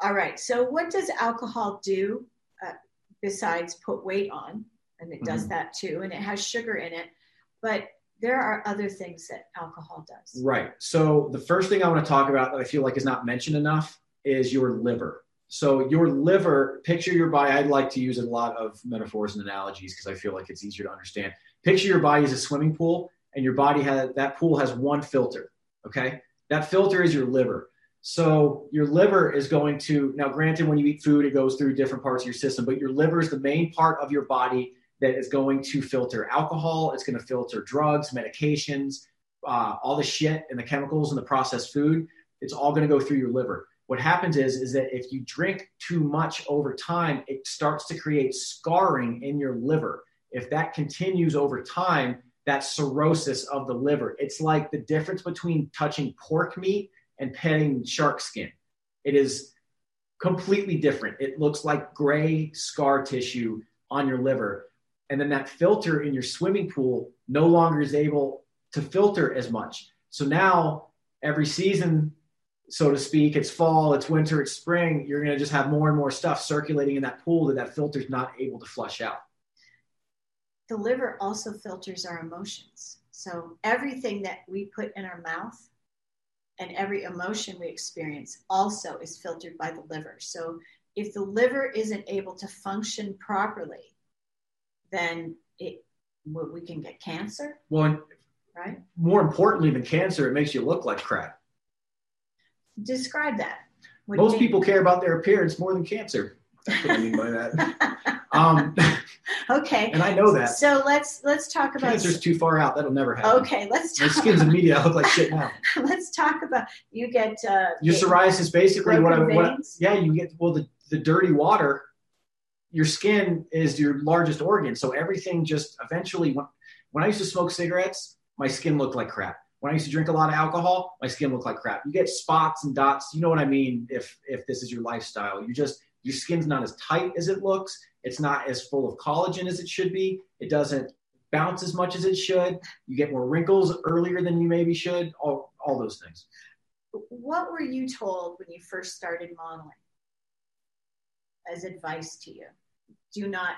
All right. So, what does alcohol do uh, besides put weight on? And it does Mhm. that too. And it has sugar in it. But there are other things that alcohol does. Right. So the first thing I want to talk about that I feel like is not mentioned enough is your liver. So your liver, picture your body. I'd like to use a lot of metaphors and analogies because I feel like it's easier to understand. Picture your body as a swimming pool, and your body has that pool has one filter. Okay, that filter is your liver. So your liver is going to now. Granted, when you eat food, it goes through different parts of your system, but your liver is the main part of your body that is going to filter alcohol. It's going to filter drugs, medications, uh, all the shit and the chemicals and the processed food. It's all going to go through your liver. What happens is, is that if you drink too much over time, it starts to create scarring in your liver. If that continues over time, that cirrhosis of the liver. It's like the difference between touching pork meat and petting shark skin. It is completely different. It looks like gray scar tissue on your liver. And then that filter in your swimming pool no longer is able to filter as much. So now every season, so to speak, it's fall, it's winter, it's spring, you're going to just have more and more stuff circulating in that pool that that filter's not able to flush out. The liver also filters our emotions. So, everything that we put in our mouth and every emotion we experience also is filtered by the liver. So, if the liver isn't able to function properly, then it we can get cancer, Well, right? more importantly than cancer, it makes you look like crap. Describe that. What Most people care about their appearance more than cancer. That's what I mean by that. Um, okay. and I know that. So let's let's talk about. Cancer's too far out. That'll never happen. Okay, let's talk. My skin's immediate. I look like shit now. let's talk about you get uh, Your psoriasis, basically, what I, what I- yeah, you get well the the dirty water. Your skin is your largest organ, so everything just eventually. When, when I used to smoke cigarettes, my skin looked like crap. When I used to drink a lot of alcohol, my skin looked like crap. You get spots and dots. You know what I mean? If if this is your lifestyle, you just your skin's not as tight as it looks. It's not as full of collagen as it should be. It doesn't bounce as much as it should. You get more wrinkles earlier than you maybe should. All all those things. What were you told when you first started modeling as advice to you? Do not.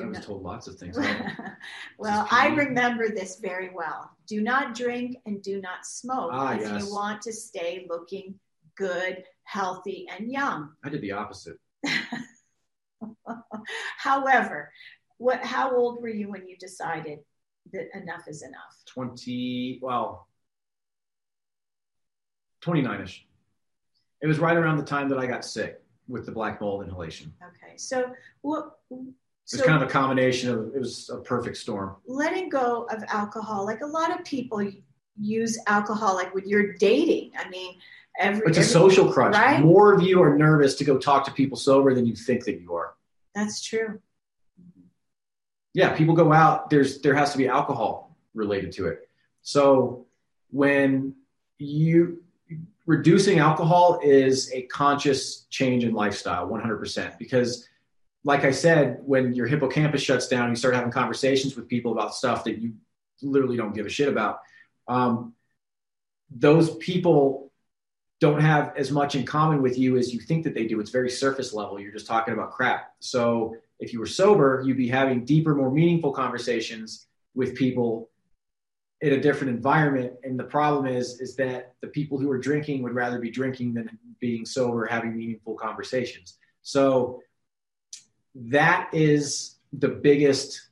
I was not told lots of things. well, I remember this very well. Do not drink and do not smoke Ah, if yes. you want to stay looking good, healthy, and young. I did the opposite. However, what? How old were you when you decided that enough is enough? 20, well, 29 ish. It was right around the time that I got sick with the black mold inhalation. Okay, so what? It was So kind of a combination of, it was a perfect storm. letting go of alcohol, like a lot of people use alcohol, like when you're dating. I mean, every It's a social crutch. Right? More of you are nervous to go talk to people sober than you think that you are. That's true. Yeah, people go out, there's there has to be alcohol related to it. So when you reducing alcohol is a conscious change in lifestyle 100% because like i said when your hippocampus shuts down you start having conversations with people about stuff that you literally don't give a shit about um, those people don't have as much in common with you as you think that they do. It's very surface level. You're just talking about crap. So if you were sober you'd be having deeper more meaningful conversations with people in a different environment. And the problem is is that the people who are drinking would rather be drinking than being sober having meaningful conversations. So that is the biggest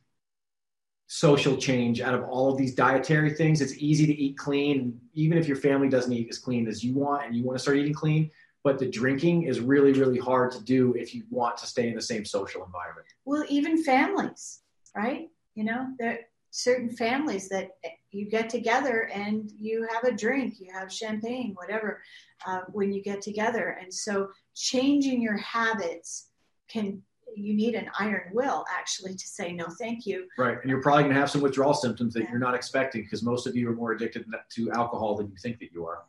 social change out of all of these dietary things it's easy to eat clean even if your family doesn't eat as clean as you want and you want to start eating clean but the drinking is really really hard to do if you want to stay in the same social environment Well, even families, right? You know, there are certain families that you get together and you have a drink, you have champagne, whatever, uh, when you get together. And so changing your habits can you need an iron will actually to say no thank you. Right and you're probably going to have some withdrawal symptoms that yeah. you're not expecting because most of you are more addicted to alcohol than you think that you are.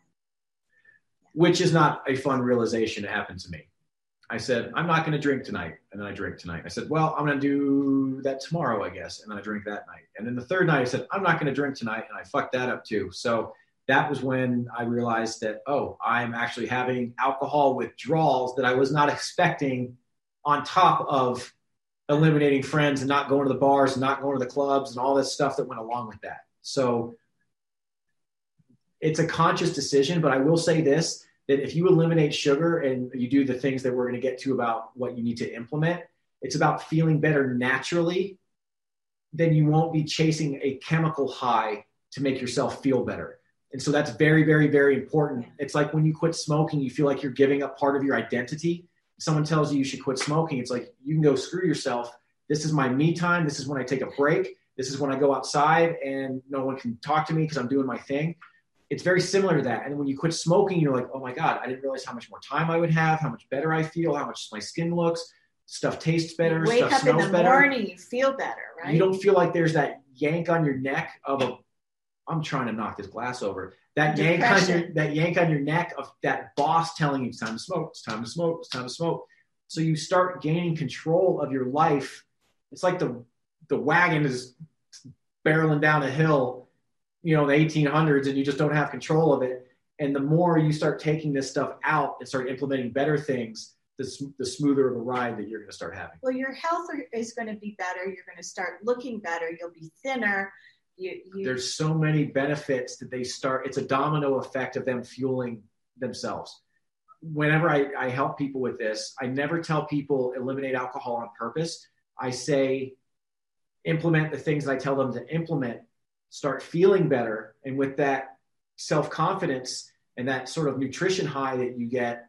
Which is not a fun realization to happen to me. I said i'm not going to drink tonight and then i drink tonight. I said well i'm going to do that tomorrow i guess and then i drink that night. And then the third night i said i'm not going to drink tonight and i fucked that up too. So that was when I realized that, oh, I'm actually having alcohol withdrawals that I was not expecting on top of eliminating friends and not going to the bars and not going to the clubs and all this stuff that went along with that. So it's a conscious decision, but I will say this that if you eliminate sugar and you do the things that we're going to get to about what you need to implement, it's about feeling better naturally. Then you won't be chasing a chemical high to make yourself feel better. And so that's very, very, very important. It's like when you quit smoking, you feel like you're giving up part of your identity. Someone tells you you should quit smoking. It's like you can go screw yourself. This is my me time. This is when I take a break. This is when I go outside and no one can talk to me because I'm doing my thing. It's very similar to that. And when you quit smoking, you're like, oh my God, I didn't realize how much more time I would have, how much better I feel, how much my skin looks. Stuff tastes better. You wake stuff up smells in the better. morning, you feel better, right? You don't feel like there's that yank on your neck of a I'm trying to knock this glass over. That yank on your that yank on your neck of that boss telling you it's time to smoke, it's time to smoke, it's time to smoke. So you start gaining control of your life. It's like the the wagon is barreling down a hill, you know, the 1800s, and you just don't have control of it. And the more you start taking this stuff out and start implementing better things, the, the smoother of a ride that you're going to start having. Well, your health is going to be better. You're going to start looking better. You'll be thinner you, you, there's so many benefits that they start it's a domino effect of them fueling themselves. Whenever I, I help people with this i never tell people eliminate alcohol on purpose. I say implement the things i tell them to implement start feeling better. And with that self-confidence and that sort of nutrition high that you get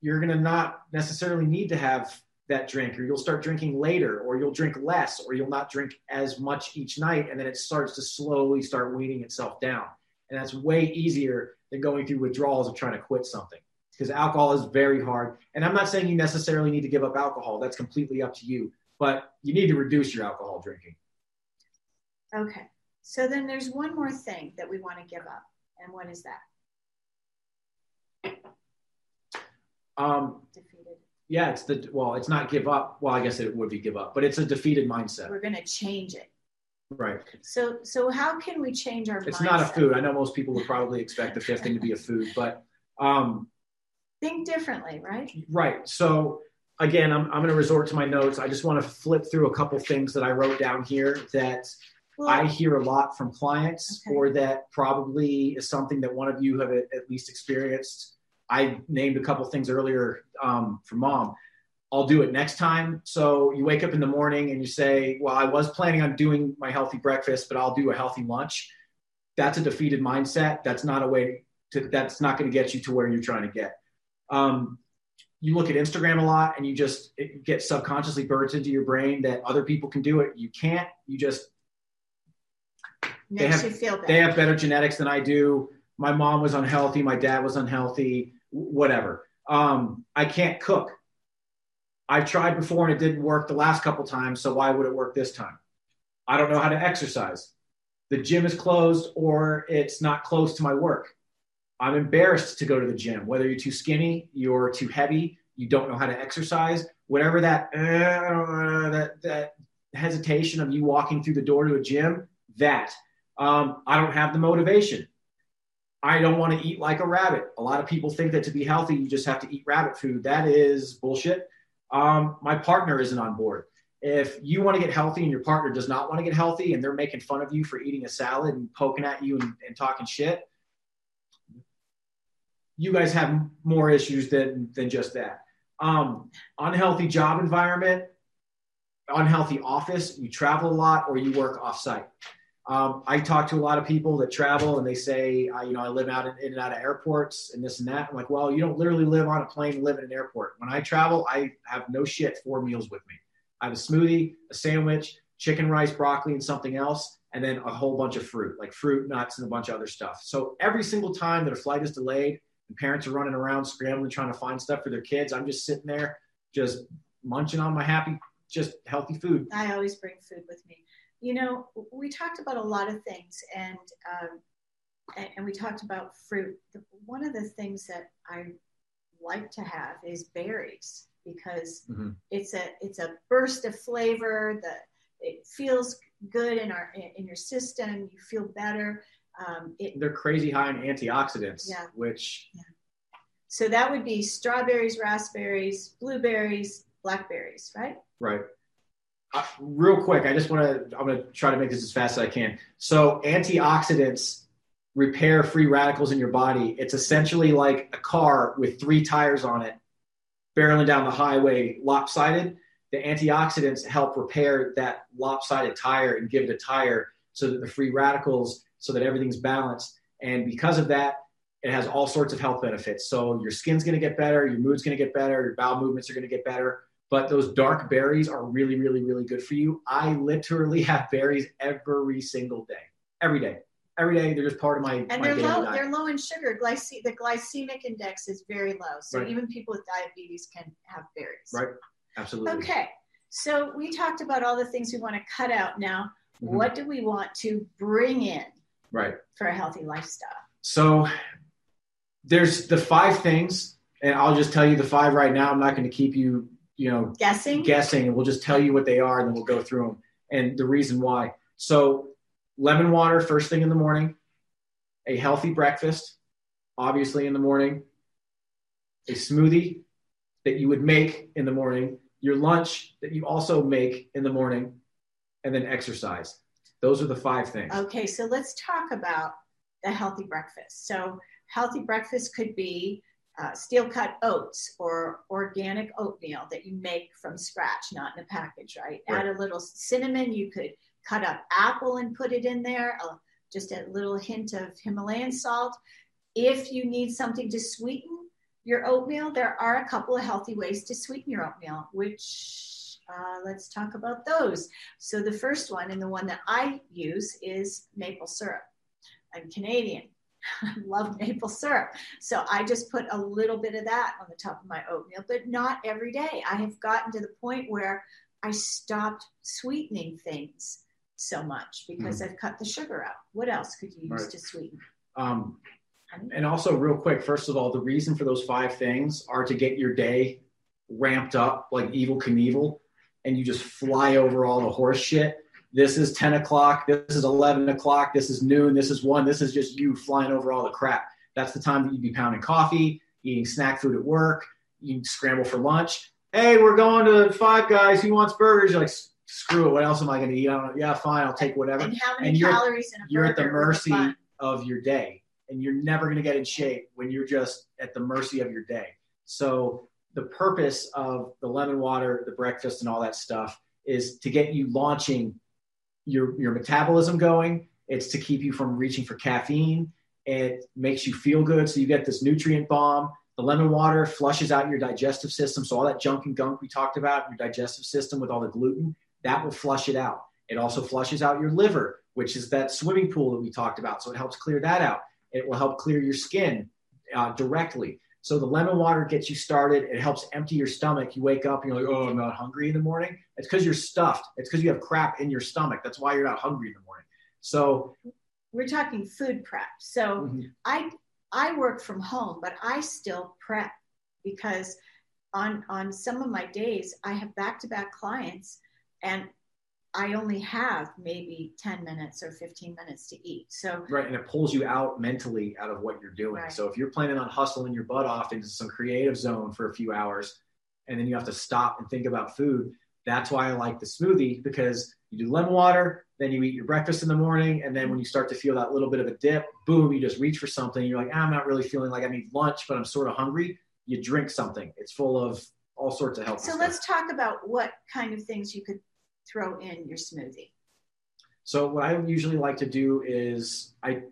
you're going to not necessarily need to have that drink or you'll start drinking later or you'll drink less or you'll not drink as much each night and then it starts to slowly start weaning itself down. And that's way easier than going through withdrawals of trying to quit something because alcohol is very hard. And i'm not saying you necessarily need to give up alcohol that's completely up to you but you need to reduce your alcohol drinking. Okay. So then there's one more thing that we want to give up and what is that? Um, defeated yeah, it's the well, it's not give up. Well, I guess it would be give up, but it's a defeated mindset. We're going to change it. Right. So, so how can we change our? It's mindset? not a food. I know most people would probably expect the fifth thing to be a food, but um, think differently, right? Right. So again, I'm I'm going to resort to my notes. I just want to flip through a couple things that I wrote down here that. Well, I hear a lot from clients, okay. or that probably is something that one of you have at least experienced I named a couple things earlier um, for mom. I'll do it next time. So you wake up in the morning and you say, Well, I was planning on doing my healthy breakfast, but I'll do a healthy lunch. That's a defeated mindset. That's not a way to, that's not going to get you to where you're trying to get. Um, you look at Instagram a lot and you just get subconsciously burnt into your brain that other people can do it. You can't. You just, Makes they have, they have better genetics than I do. My mom was unhealthy. My dad was unhealthy whatever. Um, I can't cook. I've tried before and it didn't work the last couple times, so why would it work this time? I don't know how to exercise. The gym is closed or it's not close to my work. I'm embarrassed to go to the gym, whether you're too skinny, you're too heavy, you don't know how to exercise, whatever that uh, that that hesitation of you walking through the door to a gym, that um, I don't have the motivation. I don't want to eat like a rabbit. A lot of people think that to be healthy, you just have to eat rabbit food. That is bullshit. Um, my partner isn't on board. If you want to get healthy and your partner does not want to get healthy and they're making fun of you for eating a salad and poking at you and, and talking shit, you guys have more issues than, than just that. Um, unhealthy job environment, unhealthy office, you travel a lot or you work off site. Um, I talk to a lot of people that travel and they say, you know, I live out in, in, and out of airports and this and that. I'm like, well, you don't literally live on a plane live in an airport. When I travel, I have no shit four meals with me. I have a smoothie, a sandwich, chicken, rice, broccoli, and something else. and then a whole bunch of fruit, like fruit, nuts, and a bunch of other stuff. So every single time that a flight is delayed and parents are running around scrambling trying to find stuff for their kids, I'm just sitting there just munching on my happy, just healthy food. I always bring food with me. You know, we talked about a lot of things, and um, and, and we talked about fruit. One of the things that I like to have is berries because Mhm. it's a it's a burst of flavor. The it feels good in our in your system. You feel better. Um, it, They're crazy high in antioxidants, Yeah. which so that would be strawberries, raspberries, blueberries, blackberries, right? Right. Uh, real quick, I just want to. I'm going to try to make this as fast as I can. So, antioxidants repair free radicals in your body. It's essentially like a car with three tires on it, barreling down the highway, lopsided. The antioxidants help repair that lopsided tire and give it a tire so that the free radicals, so that everything's balanced. And because of that, it has all sorts of health benefits. So your skin's going to get better, your mood's going to get better, your bowel movements are going to get better but those dark berries are really, really, really good for you. I literally have berries every single day, every day, every day. They're just part of my And my they're daily low. diet. They're low in sugar. Glyce- the glycemic index is very low, so Right. even people with diabetes can have berries. Right. Absolutely. Okay. So we talked about all the things we want to cut out. Now, Mhm. what do we want to bring in Right. for a healthy lifestyle? So there's the five things, and I'll just tell you the five right now. I'm not going to keep you, you know, Guessing. guessing, and we'll just tell you what they are, and then we'll go through them and the reason why. So, lemon water first thing in the morning, a healthy breakfast, obviously in the morning, a smoothie that you would make in the morning, your lunch that you also make in the morning, and then exercise. Those are the five things. Okay, so let's talk about the healthy breakfast. So, healthy breakfast could be uh, steel cut oats or organic oatmeal that you make from scratch, not in a package, right? Right. Add a little cinnamon. You could cut up apple and put it in there, uh, just a little hint of Himalayan salt. If you need something to sweeten your oatmeal, there are a couple of healthy ways to sweeten your oatmeal, which uh, let's talk about those. So the first one and the one that I use is maple syrup. I'm Canadian. I love maple syrup. So I just put a little bit of that on the top of my oatmeal, but not every day. I have gotten to the point where I stopped sweetening things so much because I've cut the sugar out. What else could you use. Right. to sweeten? Um, and also, real quick, first of all, the reason for those five things are to get your day ramped up like Evel Knievel, and you just fly over all the horse shit. This is 10 o'clock. This is 11 o'clock. This is noon. This is one. This is just you flying over all the crap. That's the time that you'd be pounding coffee, eating snack food at work. You scramble for lunch. Hey, we're going to Five Guys. Who wants burgers? You're like, screw it. What else am I going to eat? I don't. Yeah, fine. I'll take whatever And how many and you're- calories in a you're at the burger with a mercy of your day and you're never going to get in shape when you're just at the mercy of your day so the purpose of the lemon water the breakfast and all that stuff is to get you launching your your metabolism going. It's to keep you from reaching for caffeine. It makes you feel good. So you get this nutrient bomb. The lemon water flushes out your digestive system. So all that junk and gunk we talked about your digestive system with all the gluten that will flush it out. It also flushes out your liver which is that swimming pool that we talked about. So it helps clear that out. It will help clear your skin uh, directly so the lemon water gets you started. It helps empty your stomach. You wake up and you're like oh i'm not hungry in the morning. It's because you're stuffed. It's because you have crap in your stomach. That's why you're not hungry in the morning. So We're talking food prep. So mhm, I I work from home, but I still prep because on on some of my days I have back to back clients and I only have maybe 10 minutes or 15 minutes to eat. So right and it pulls you out mentally out of what you're doing Right. so if you're planning on hustling your butt off into some creative zone for a few hours and then you have to stop and think about food that's why i like the smoothie because you do lemon water then you eat your breakfast in the morning and then when you start to feel that little bit of a dip boom you just reach for something you're like "Ah, i'm not really feeling like i need lunch but i'm sort of hungry you drink something it's full of all sorts of health. so stuff. let's talk about what kind of things you could throw in your smoothie. So what I usually like to do is I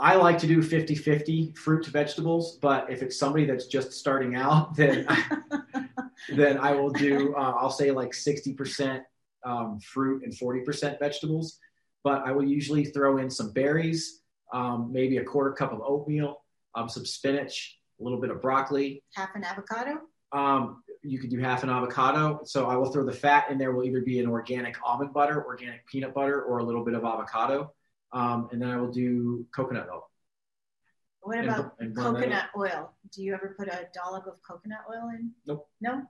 I like to do 50-50 fruit to vegetables, but if it's somebody that's just starting out, then then I will do uh, I'll say like 60% um, fruit and 40% vegetables. but I will usually throw in some berries, um, maybe a quarter cup of oatmeal, um, some spinach, a little bit of broccoli. Half an avocado. Um, you could do half an avocado. So I will throw the fat in there. Will either be an organic almond butter, organic peanut butter, or a little bit of avocado. Um, and then I will do coconut milk. What And- about and coconut oil? Do you ever put a dollop of coconut oil in? Nope. No?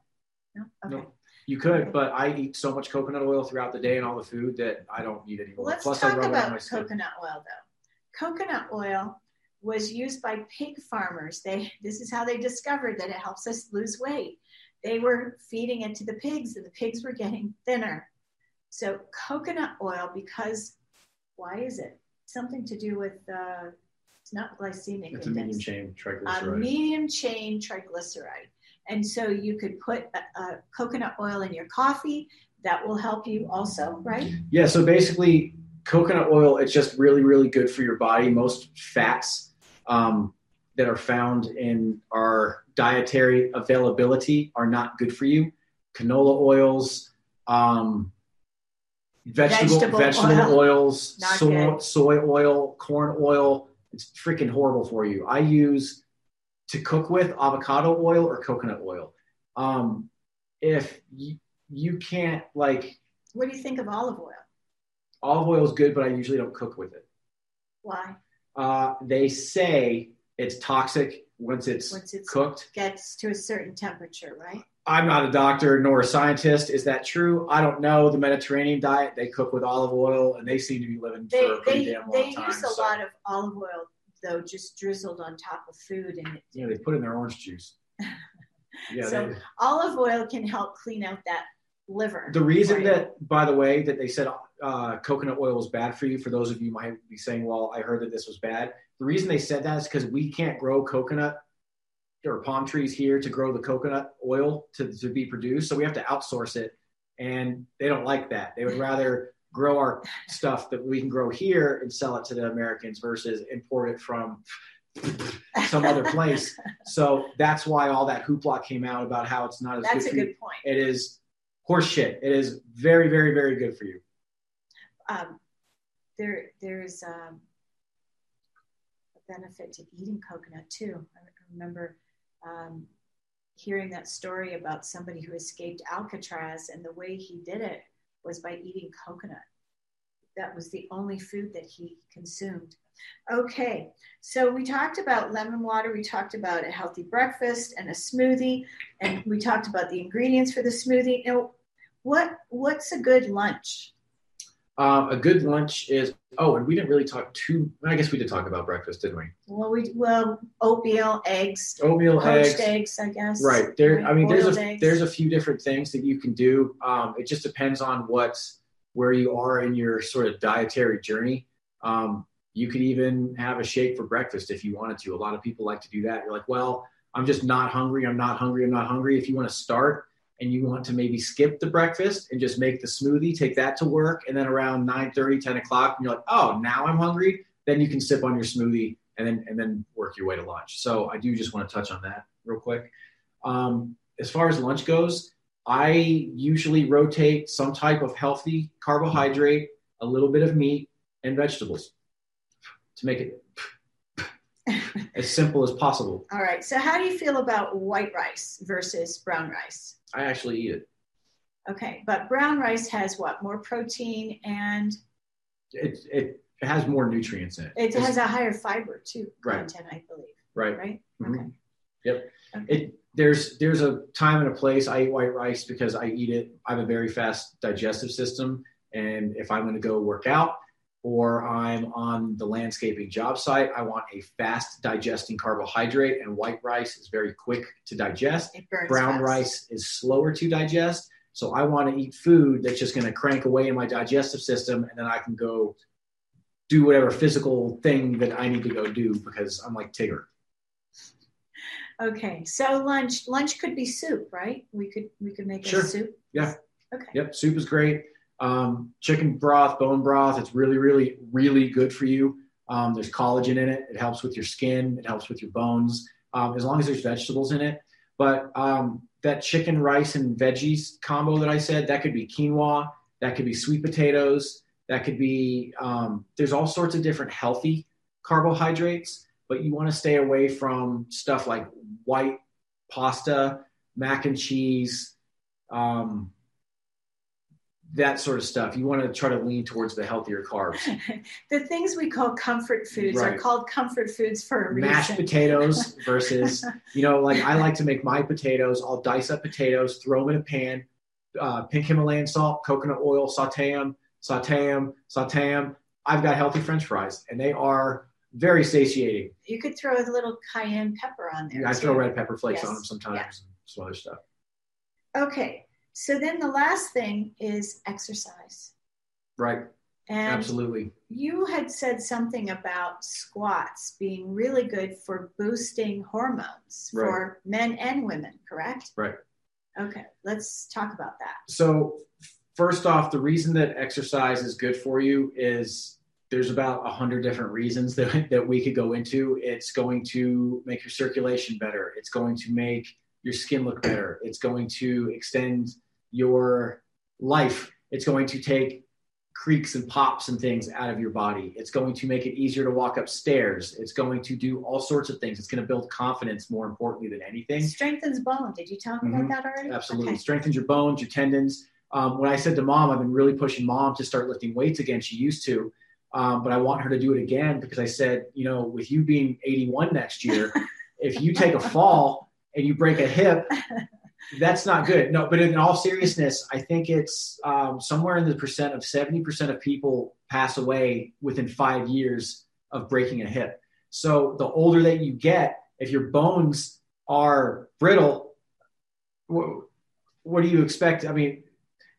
No? Okay. Nope. You could, but I eat so much coconut oil throughout the day and all the food that I don't need anymore. Let's Plus, talk rub it my about skin. coconut oil though. Coconut oil was used by pig farmers. They this is how they discovered that it helps us lose weight. They were feeding it to the pigs and the pigs were getting thinner. So coconut oil because why is it? Something to do with uh, it's not glycemic It's a medium chain a triglyceride. medium chain triglyceride. And so you could put a, a coconut oil in your coffee. That will help you also, right? Yeah, so basically, coconut oil, it's just really, really good for your body. Most fats um, that are found in our dietary availability are not good for you. Canola oils, um, vegetable, Vegetable vegetable, oil. oils, soy, soy oil, corn oil. It's freaking horrible for you. I use to cook with avocado oil or coconut oil. Um, if you, you can't like What do you think of olive oil? olive oil is good, but I usually don't cook with it. Why? Uh, they say it's toxic once it's Once it's cooked. gets to a certain temperature, right? I'm not a doctor nor a scientist. Is that true? I don't know. The Mediterranean diet, they cook with olive oil, and they seem to be living They for a pretty they damn long they time. use a so, lot of olive oil though, just drizzled on top of food, and it, know, they put in their orange juice. Yeah. So- they- olive oil can help clean out that liver. the reason that, by the way, that they said uh, coconut oil is bad for you, for those of you might be saying, well, I heard that this was bad. The reason they said that is because we can't grow coconut or palm trees here to grow the coconut oil to, to be produced. So we have to outsource it. And they don't like that. They would rather grow our stuff that we can grow here and sell it to the Americans versus import it from some other place. So that's why all that hoopla came out about how it's not as That's good a for you. good point. It is horseshit. It is very, very, very good for you. um, there there's um, a benefit to eating coconut too. I remember um, hearing that story about somebody who escaped Alcatraz, and the way he did it was by eating coconut. That was the only food that he consumed. Okay, so we talked about lemon water, we talked about a healthy breakfast and a smoothie, and we talked about the ingredients for the smoothie. Now, what what's a good lunch? Um, a good lunch is. Oh, and we didn't really talk too. I guess we did talk about breakfast, didn't we? Well, we well oatmeal, eggs, Oatmeal, eggs. eggs, I guess. Right there. I mean, there's a eggs. there's a few different things that you can do. Um, it just depends on what where you are in your sort of dietary journey. Um, you could even have a shake for breakfast if you wanted to. A lot of people like to do that. You're like, well, I'm just not hungry. I'm not hungry. I'm not hungry. If you want to start and you want to maybe skip the breakfast and just make the smoothie, take that to work, and then around 9 30, 10 o'clock, you're like, oh, now I'm hungry. Then you can sip on your smoothie and then and then work your way to lunch. So I do just want to touch on that real quick. Um, as far as lunch goes, I usually rotate some type of healthy carbohydrate, a little bit of meat, and vegetables to make it as simple as possible. All right. So, how do you feel about white rice versus brown rice? I actually eat it. Okay, but brown rice has what? More protein and It it, has more nutrients in it. it It's- has a higher fiber too Right. content, I believe. right. Right. Mhm. Okay. Yep. Okay. It there's there's a time and a place. I eat white rice because I eat it. I have a very fast digestive system, and if I'm going to go work out or I'm on the landscaping job site, I want a fast digesting carbohydrate, and white rice is very quick to digest. Brown fast. rice is slower to digest, so I want to eat food that's just going to crank away in my digestive system, and then I can go do whatever physical thing that I need to go do because I'm like Tigger. Okay, so lunch lunch could be soup, right? We could we could make Sure. a soup. Yeah. Okay. Yep, soup is great. Um, chicken broth, bone broth, it's really, really, really good for you. Um, there's collagen in it. It helps with your skin. It helps with your bones. Um, as long as there's vegetables in it. But um, that chicken, rice, and veggies combo that I said, that could be quinoa. That could be sweet potatoes. That could be, um, there's all sorts of different healthy carbohydrates, but you want to stay away from stuff like white pasta, mac and cheese, um, that sort of stuff. You want to try to lean towards the healthier carbs. the things we call comfort foods right. are called comfort foods for a reason. Mashed potatoes versus, you know, like I like to make my potatoes. I'll dice up potatoes, throw them in a pan, uh, pink Himalayan salt, coconut oil, saute them, saute them, saute them. I've got healthy French fries, and they are very satiating. You could throw a little cayenne pepper on there. Yeah, I throw red pepper flakes yes. on them sometimes, some other stuff. Okay, so then the last thing is exercise. Right. And Absolutely. You had said something about squats being really good for boosting hormones right. for men and women, correct? Right. Okay, let's talk about that. So, first off, the reason that exercise is good for you is there's about a hundred different reasons that, that we could go into. It's going to make your circulation better. It's going to make your skin look better. It's going to extend your life. It's going to take creaks and pops and things out of your body. It's going to make it easier to walk upstairs. It's going to do all sorts of things. It's going to build confidence more importantly than anything. Strengthens bone. Did you talk mm-hmm. about that already? Absolutely. Okay. Strengthens your bones, your tendons. Um, when I said to mom, I've been really pushing mom to start lifting weights again. She used to, um, but I want her to do it again because I said, you know, with you being 81 next year, if you take a fall and you break a hip, that's not good. No, but in all seriousness, I think it's um, somewhere in the percent of 70% of people pass away within five years of breaking a hip. So the older that you get, if your bones are brittle, what, what do you expect? I mean,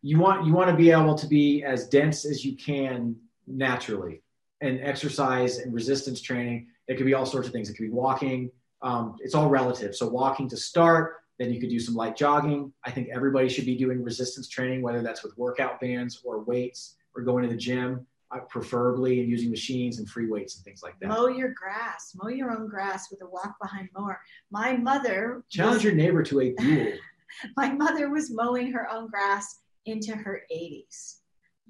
you want you want to be able to be as dense as you can naturally, and exercise and resistance training. It could be all sorts of things. It could be walking. Um, it's all relative. So walking to start, then you could do some light jogging. I think everybody should be doing resistance training, whether that's with workout bands or weights or going to the gym, uh, preferably and using machines and free weights and things like that. Mow your grass, mow your own grass with a walk behind mower. My mother challenge was, your neighbor to a duel. my mother was mowing her own grass into her 80s.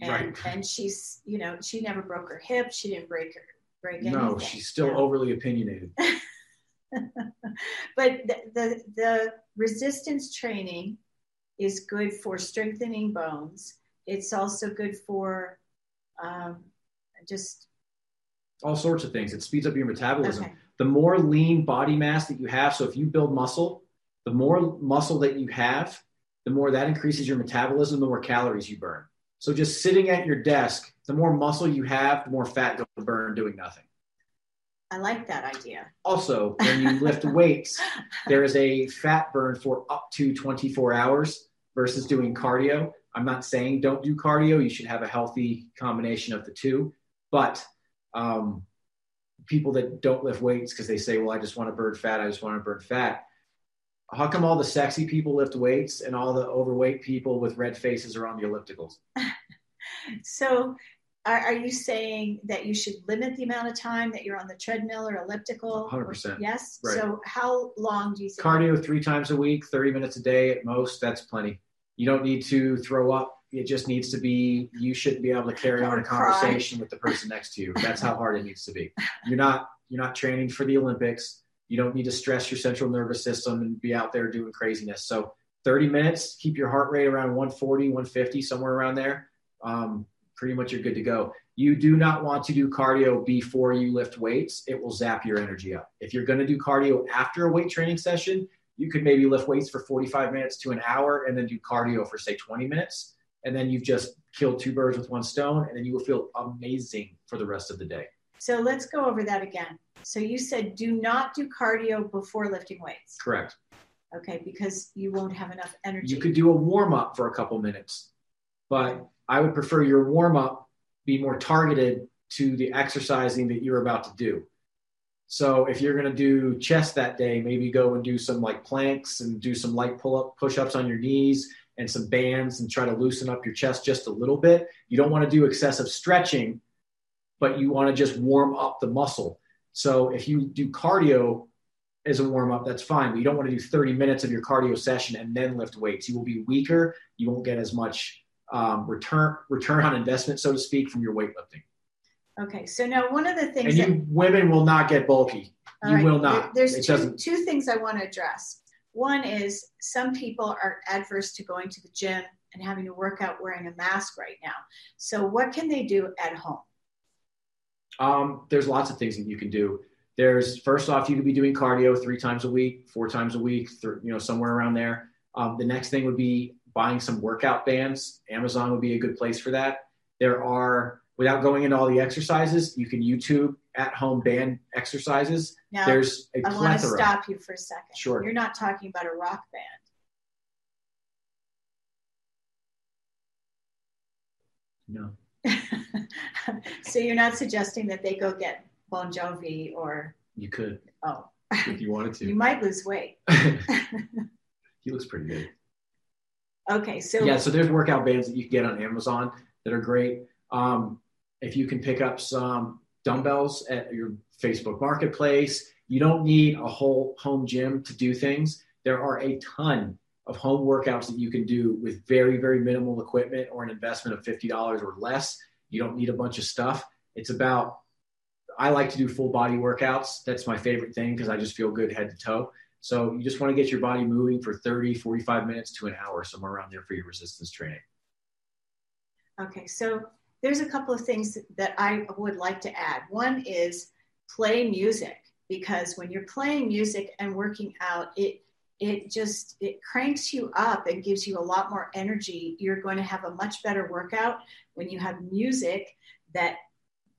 And, right. and she's, you know, she never broke her hip. She didn't break her break anything. No, she's still overly opinionated. but the, the, the resistance training is good for strengthening bones. It's also good for um, just all sorts of things. It speeds up your metabolism. Okay. The more lean body mass that you have, so if you build muscle, the more muscle that you have, the more that increases your metabolism, the more calories you burn. So just sitting at your desk, the more muscle you have, the more fat you'll burn doing nothing. I like that idea. Also, when you lift weights, there is a fat burn for up to 24 hours versus doing cardio. I'm not saying don't do cardio. You should have a healthy combination of the two. But um, people that don't lift weights because they say, well, I just want to burn fat. I just want to burn fat. How come all the sexy people lift weights and all the overweight people with red faces are on the ellipticals? so are, are, you saying that you should limit the amount of time that you're on the treadmill or elliptical? 100%. Yes. Right. So how long do you think? Cardio three times a week, 30 minutes a day at most. That's plenty. You don't need to throw up. It just needs to be, you shouldn't be able to carry on a conversation cry. with the person next to you. That's how hard it needs to be. You're not, you're not training for the Olympics. You don't need to stress your central nervous system and be out there doing craziness. So 30 minutes, keep your heart rate around 140, 150, somewhere around there. Um, pretty much you're good to go. You do not want to do cardio before you lift weights. It will zap your energy up. If you're going to do cardio after a weight training session, you could maybe lift weights for 45 minutes to an hour and then do cardio for say 20 minutes. And then you've just killed two birds with one stone and then you will feel amazing for the rest of the day. So let's go over that again. So you said do not do cardio before lifting weights. Correct. Okay, because you won't have enough energy. You could do a warm up for a couple minutes, but I would prefer your warm up be more targeted to the exercising that you're about to do. So if you're going to do chest that day, maybe go and do some like planks and do some light pull up push ups on your knees and some bands and try to loosen up your chest just a little bit. You don't want to do excessive stretching, but you want to just warm up the muscle. So if you do cardio as a warm up, that's fine. But you don't want to do 30 minutes of your cardio session and then lift weights. You will be weaker. You won't get as much um, return return on investment, so to speak, from your weightlifting. Okay, so now one of the things And that women will not get bulky. You right, will there- not. There's two, two things I want to address. One is some people are adverse to going to the gym and having to work out wearing a mask right now. So what can they do at home? Um, there's lots of things that you can do. There's first off, you could be doing cardio three times a week, four times a week, th- you know, somewhere around there. Um, the next thing would be buying some workout bands. Amazon would be a good place for that. There are, without going into all the exercises, you can YouTube at home band exercises. Now, There's a I want to stop you for a second. Sure. You're not talking about a rock band. No, so you're not suggesting that they go get Bon Jovi or you could oh, if you wanted to. you might lose weight. he looks pretty good. Okay, so yeah, so there's workout bands that you can get on Amazon that are great. Um, if you can pick up some dumbbells at your Facebook Marketplace, you don't need a whole home gym to do things. There are a ton of home workouts that you can do with very, very minimal equipment or an investment of $50 or less. You don't need a bunch of stuff. It's about, I like to do full body workouts. That's my favorite thing because I just feel good head to toe. So you just want to get your body moving for 30, 45 minutes to an hour, somewhere around there for your resistance training. Okay, so there's a couple of things that I would like to add. One is play music because when you're playing music and working out, it it just it cranks you up and gives you a lot more energy. You're going to have a much better workout when you have music that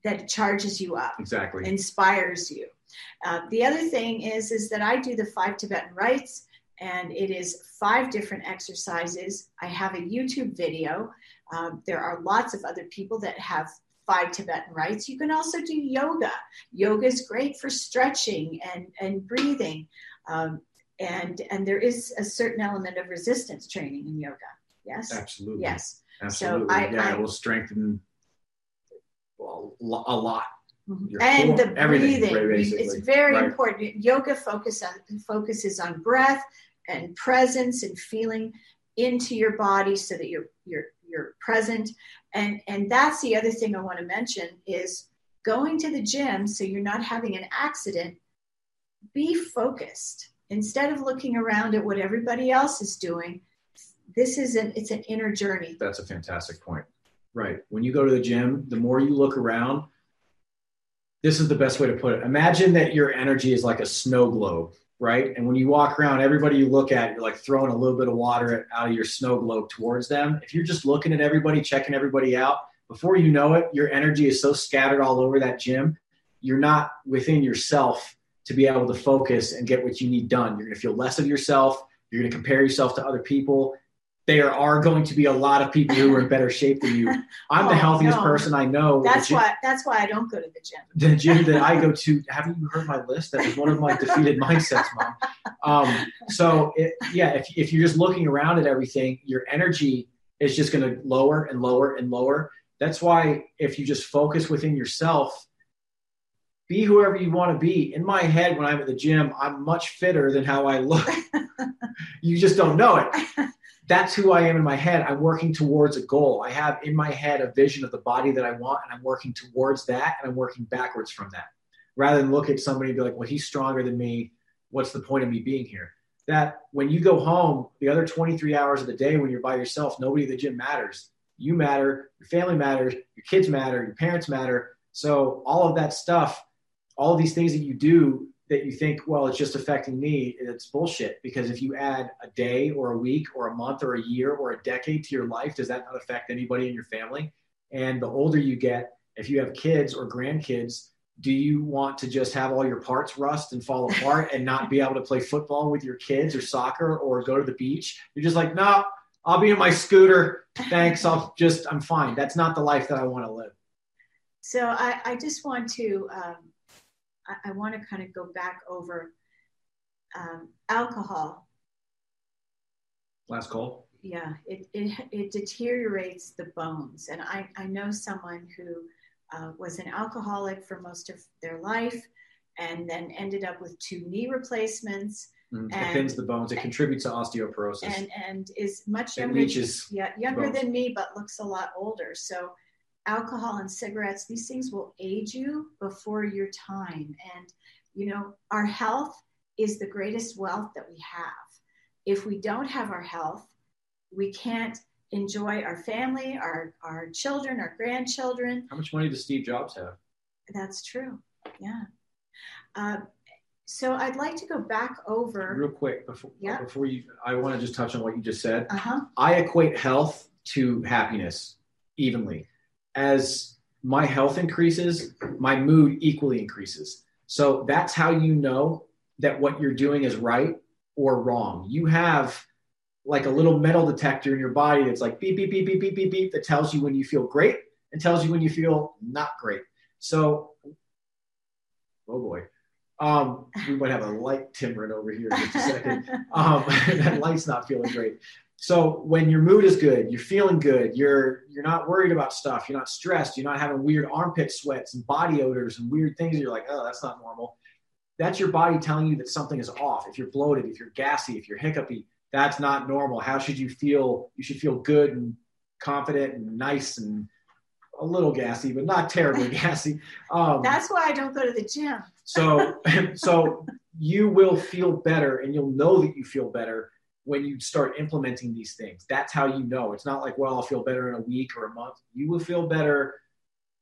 that charges you up Exactly. inspires you. Uh, the other thing is is that I do the five Tibetan rites, and it is five different exercises. I have a YouTube video. Um, there are lots of other people that have five Tibetan rites. You can also do yoga. Yoga is great for stretching and and breathing, um, and and there is a certain element of resistance training in yoga. Yes. Absolutely. Yes. Absolutely. I- yeah, I- it will strengthen well, a lot. Mm-hmm. Your and core- the breathing it's very Right. important. Yoga focus on, focuses on breath and presence and feeling into your body so that you're you're you're present. And and that's the other thing i want to mention is going to the gym so you're not having an accident. Be focused. Instead of looking around at what everybody else is doing this is an it's an inner journey. That's a fantastic point. Right. When you go to the gym, the more you look around, this is the best way to put it. Imagine that your energy is like a snow globe, right? And when you walk around, everybody you look at, you're like throwing a little bit of water out of your snow globe towards them. If you're just looking at everybody, checking everybody out, before you know it, your energy is so scattered all over that gym, you're not within yourself to be able to focus and get what you need done. You're going to feel less of yourself. You're going to compare yourself to other people. There are going to be a lot of people who are in better shape than you. I'm the Oh, healthiest no. person I know. that's gym- why that's why i don't go to the gym the gym that I go to. Haven't you heard my list? That was one of my defeated mindsets, mom. Um, so it, yeah, if if you're just looking around at everything, your energy is just going to lower and lower and lower. That's why if you just focus within yourself, be whoever you want to be. In my head, when I'm at the gym, I'm much fitter than how I look. you just don't know it. That's who I am in my head. I'm working towards a goal. I have in my head a vision of the body that I want, and I'm working towards that, and I'm working backwards from that. Rather than look at somebody and be like, well, he's stronger than me. What's the point of me being here? That when you go home, the other 23 hours of the day when you're by yourself, nobody at the gym matters. You matter, your family matters, your kids matter, your parents matter. So all of that stuff, all of these things that you do that you think, well, it's just affecting me, it's bullshit. Because if you add a day or a week or a month or a year or a decade to your life, does that not affect anybody in your family? And the older you get, if you have kids or grandkids, do you want to just have all your parts rust and fall apart and not be able to play football with your kids or soccer or go to the beach? You're just like, no, I'll be in my scooter. Thanks. I'll just, I'm fine. That's not the life that I want to live. So I, I just want to, um, I, I want to kind of go back over um, alcohol. Last call. Yeah, it, it, it deteriorates the bones. And I, I know someone who uh, was an alcoholic for most of their life and then ended up with two knee replacements, Mm, it And- thins the bones. It contributes to osteoporosis. and and is much it younger. yeah, younger bones. than me, but looks a lot older. So, alcohol and cigarettes, these things will age you before your time. And, you know, our health is the greatest wealth that we have. If we don't have our health, we can't enjoy our family, our, our children, our grandchildren. How much money does Steve Jobs have? That's true. Yeah. Um, so, I'd like to go back over. Real quick before Yeah. before you, I want to just touch on what you just said. Uh huh. I equate health to happiness evenly. As my health increases, my mood equally increases. So that's how you know that what you're doing is right or wrong. You have like a little metal detector in your body that's like beep, beep, beep, beep, beep, beep, beep, that tells you when you feel great and tells you when you feel not great. So, oh boy. Um, we might have a light timbering over here in just a second um, that light's not feeling great. So when your mood is good, you're feeling good, you're you're not worried about stuff, you're not stressed, you're not having weird armpit sweats and body odors and weird things. You're like, oh, that's not normal. That's your body telling you that something is off. If you're bloated, if you're gassy, if you're hiccupy, that's not normal. How should you feel? You should feel good and confident and nice and a little gassy, but not terribly gassy. Um, That's why I don't go to the gym. so, so you will feel better, and you'll know that you feel better when you start implementing these things. That's how you know. It's not like, well, I'll feel better in a week or a month. You will feel better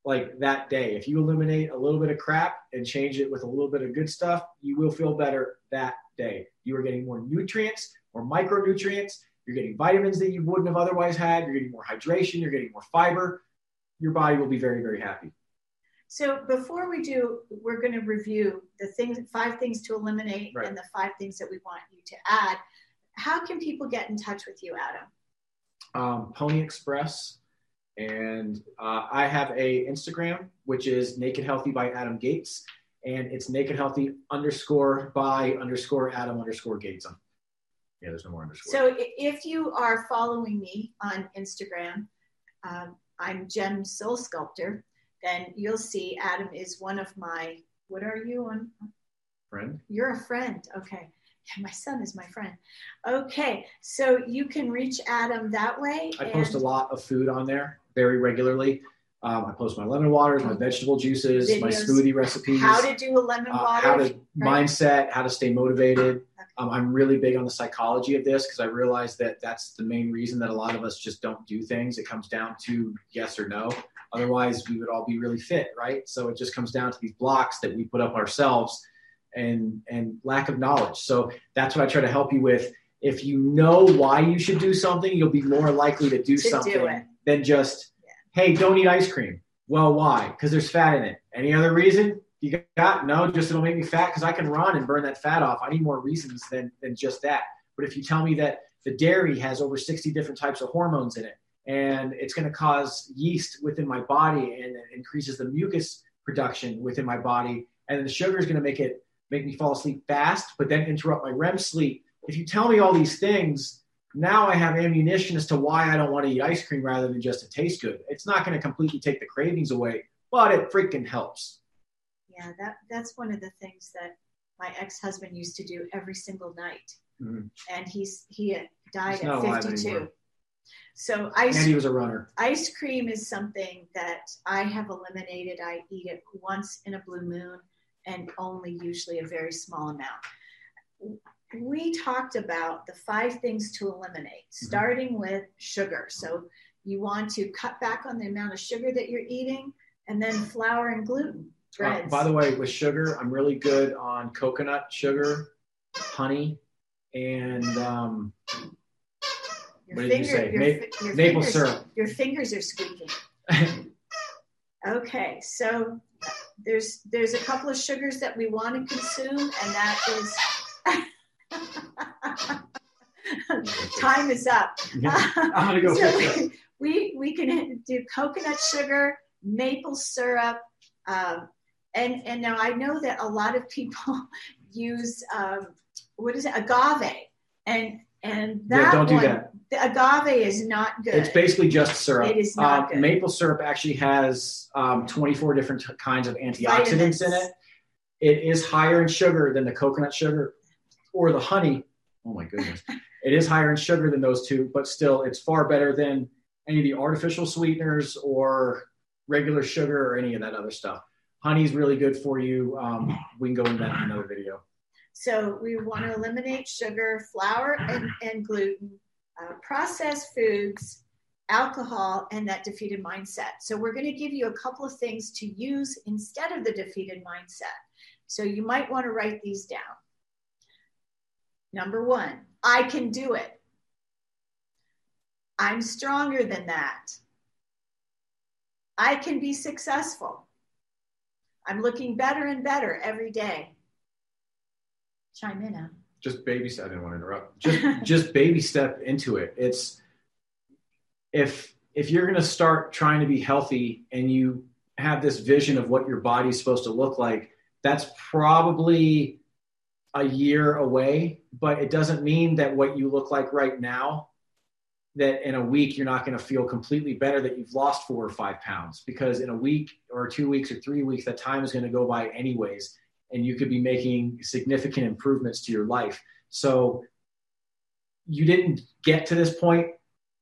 like that day. If you eliminate a little bit of crap and change it with a little bit of good stuff, you will feel better that day. You are getting more nutrients, more micronutrients. You're getting vitamins that you wouldn't have otherwise had. You're getting more hydration. You're getting more fiber. Your body will be very, very happy. So before we do, we're going to review the things, five things to eliminate, Right. and the five things that we want you to add. How can people get in touch with you, Adam? um, Pony Express, and uh, I have a Instagram which is Naked Healthy by Adam Gates, and it's Naked Healthy underscore by underscore Adam underscore Gates. Um, Yeah, there's no more underscore. So if you are following me on Instagram, um, I'm Gem Soul Sculptor, then you'll see Adam is one of my, what are you on? friend, You're a friend. Okay. Yeah, my son is my friend. Okay. So you can reach Adam that way. I post a lot of food on there very regularly. Um, I post my lemon waters, my vegetable juices, my smoothie recipes. How to do a lemon uh, water. how to right? mindset, how to stay motivated. Um, I'm really big on the psychology of this because I realize that that's the main reason that a lot of us just don't do things. It comes down to yes or no. Otherwise, we would all be really fit, right? So it just comes down to these blocks that we put up ourselves and and lack of knowledge. So that's what I try to help you with. If you know why you should do something, you'll be more likely to do To something it. than just, Yeah. hey, don't eat ice cream. Well, why? Because there's fat in it. Any other reason? You got no, just it'll make me fat because I can run and burn that fat off. I need more reasons than than just that. But if you tell me that the dairy has over 60 different types of hormones in it, and it's going to cause yeast within my body and it increases the mucus production within my body, and the sugar is going to make it make me fall asleep fast, but then interrupt my REM sleep. If you tell me all these things, now I have ammunition as to why I don't want to eat ice cream rather than just to taste good. It's not going to completely take the cravings away, but it freaking helps. Yeah, that that's one of the things that my ex-husband used to do every single night, Mhm. and he's he died He's at 52. So ice And he was a runner. ice cream is something that I have eliminated. I eat it once in a blue moon, and only usually a very small amount. We talked about the five things to eliminate, starting with sugar. So you want to cut back on the amount of sugar that you're eating, and then flour and gluten. Uh, by the way, with sugar, I'm really good on coconut sugar, honey, and um, Your What did you say? your, your maple fingers, syrup. Your fingers are squeaking. Okay, so there's there's a couple of sugars that we want to consume, and that is time is up. I'm gonna go So we we can do coconut sugar, maple syrup, um, and and now I know that a lot of people use um, what is it agave, and and that Yeah, don't do that. the agave is not good. It's basically just syrup. It is not Um, good. Maple syrup actually has um, 24 different t- kinds of antioxidants Vitamins. in it. It is higher in sugar than the coconut sugar. or the honey. Oh my goodness, it is higher in sugar than those two, but still, it's far better than any of the artificial sweeteners or regular sugar or any of that other stuff. Honey is really good for you. Um, we can go into that in another video. So we want to eliminate sugar, flour, and, and gluten, uh, processed foods, alcohol, and that defeated mindset. So we're going to give you a couple of things to use instead of the defeated mindset. So you might want to write these down. Number one, I can do it. I'm stronger than that. I can be successful. I'm looking better and better every day. Chime in, Em. Just baby step. I didn't want to interrupt. Just just baby step into it. It's if if you're going to start trying to be healthy and you have this vision of what your body's supposed to look like, that's probably a year away. But it doesn't mean that what you look like right now that in a week you're not going to feel completely better that you've lost four or five pounds because in a week or two weeks or three weeks that time is going to go by anyways and you could be making significant improvements to your life. So you didn't get to this point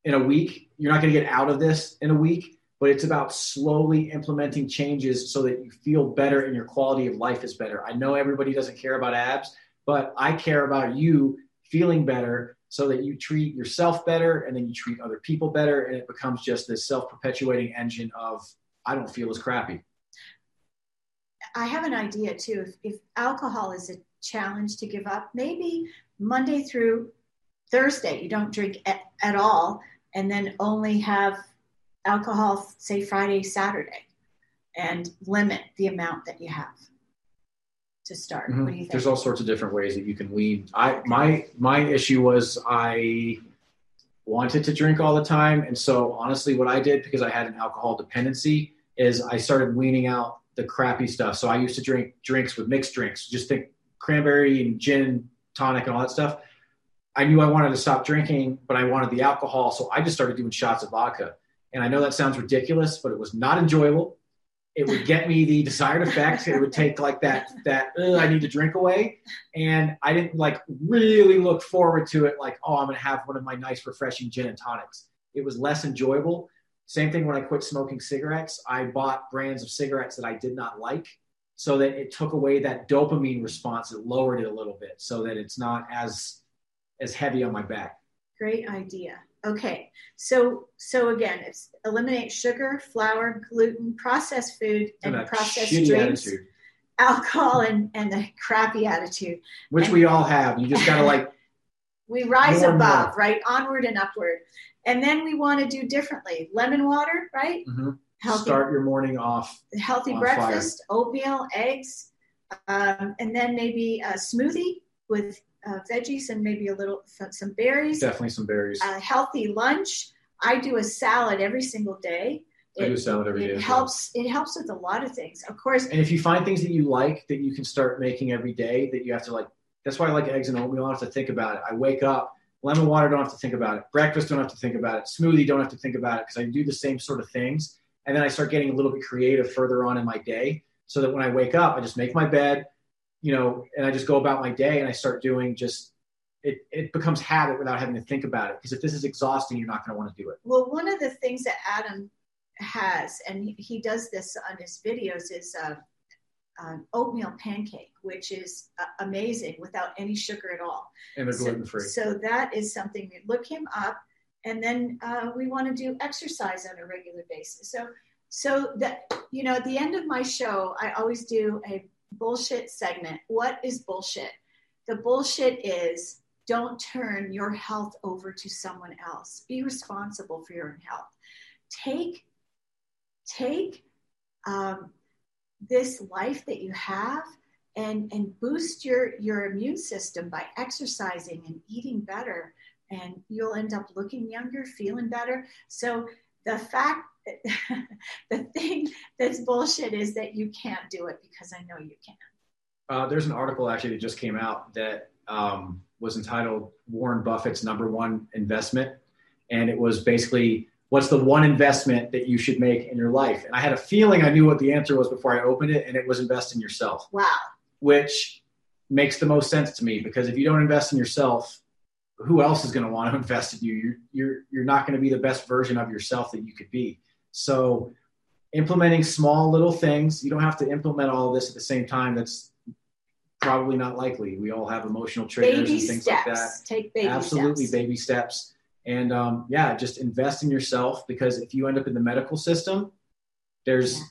in a week. You're not going to get out of this in a week but it's about slowly implementing changes so that you feel better and your quality of life is better. I know everybody doesn't care about abs but i care about you feeling better so that you treat yourself better and then you treat other people better and it becomes just this self-perpetuating engine of i don't feel as crappy I have an idea too. If, if alcohol is a challenge to give up, maybe Monday through Thursday you don't drink at, at all, and then only have alcohol, say Friday, Saturday, and limit the amount that you have to start. Mhm. What do you think? there's all sorts of different ways that you can wean i my my issue was i wanted to drink all the time and so honestly what i did because i had an alcohol dependency is i started weaning out the crappy stuff so i used to drink drinks with mixed drinks just think cranberry and gin tonic and all that stuff i knew i wanted to stop drinking but i wanted the alcohol so i just started doing shots of vodka and i know that sounds ridiculous but it was not enjoyable it would get me the desired effect. It would take like that that I need to drink away, and I didn't like really look forward to it. Like, oh, I'm gonna have one of my nice, refreshing gin and tonics. It was less enjoyable. Same thing when I quit smoking cigarettes. I bought brands of cigarettes that I did not like, so that it took away that dopamine response. It lowered it a little bit, so that it's not as as heavy on my back. Great idea. Okay, so so again, it's eliminate sugar, flour, gluten, processed food, and that processed drinks, attitude, alcohol, and and the crappy attitude. which we all have. You just gotta like We rise above, more. right? Onward and upward. And then we want to do differently. Lemon water, right? mhm, Healthy start your morning off. healthy breakfast, oatmeal, eggs, um, and then maybe a smoothie with uh, veggies and maybe a little some berries. Definitely some berries. A healthy lunch. I do a salad every single day. I do a salad every it day well. helps. It helps with a lot of things. Of course, And if you find things that you like that you can start making every day, that you have to like, that's why I like eggs and oatmeal. I have to think about it. I wake up, lemon water, don't have to think about it. Breakfast, don't have to think about it. Smoothie, don't have to think about it because I do the same sort of things. And then I start getting a little bit creative further on in my day so that when I wake up, I just make my bed, you know, and I just go about my day and I start doing just, it, it becomes habit without having to think about it. Because if this is exhausting, you're not going to want to do it. Well, one of the things that Adam has, and he, does this on his videos, is uh, an oatmeal pancake, which is uh, amazing without any sugar at all. And they're So- gluten free. So, that is something. We look him up, and then uh, we want to do exercise on a regular basis. So, so that you know, at the end of my show, I always do a bullshit segment. What is bullshit? The bullshit is don't turn your health over to someone else. Be responsible for your own health. Take take um, this life that you have and and boost your your immune system by exercising and eating better. And you'll end up looking younger feeling better. So the fact the thing that's bullshit is that you can't do it because i know you can. Uh, there's an article actually that just came out that um, was entitled Warren Buffett's number one investment. And it was basically, what's the one investment that you should make in your life? And I had a feeling I knew what the answer was before I opened it, and it was invest in yourself, wow which makes the most sense to me because if you don't invest in yourself, who else is going to want to invest in you? You're you're you're not going to be the best version of yourself that you could be. So implementing small little things, you don't have to implement all of this at the same time. That's probably not likely. We all have emotional triggers baby and things steps. like that. Take baby Absolutely, steps. baby steps. And um, yeah, just invest in yourself because if you end up in the medical system, there's Yeah.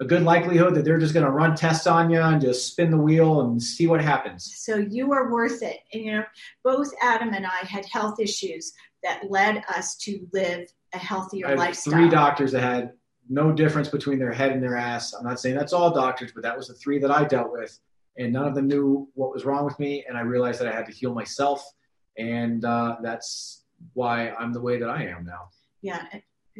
a good likelihood that they're just going to run tests on you and just spin the wheel and see what happens. So you are worth it. And you know, both Adam and I had health issues that led us to live a healthier lifestyle. three doctors that had no difference between their head and their ass. I'm not saying that's all doctors, but that was the three that I dealt with, and none of them knew what was wrong with me. And I realized that I had to heal myself, and uh, that's why I'm the way that I am now. Yeah.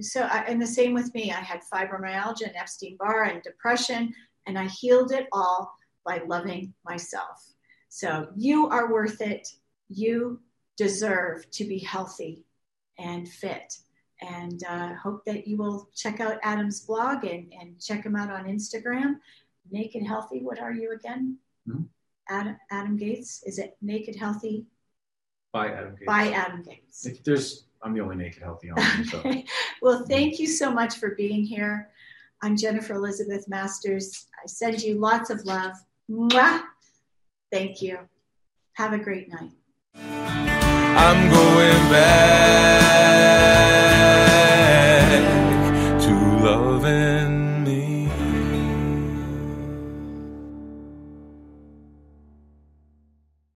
So, I, and the same with me. I had fibromyalgia and Epstein Barr and depression, and I healed it all by loving myself. So, you are worth it. You deserve to be healthy and fit. And uh, hope that you will check out Adam's blog and, and check him out on Instagram. Naked Healthy. What are you again? Mhm. Adam, Adam Gates. Is it Naked Healthy Bye, Adam. Gates. by Adam Gates? If There's I'm the only naked healthy on here, so Well, thank you so much for being here. I'm Jennifer Elizabeth Masters. I send you lots of love. Mwah! Thank you. Have a great night. I'm going back.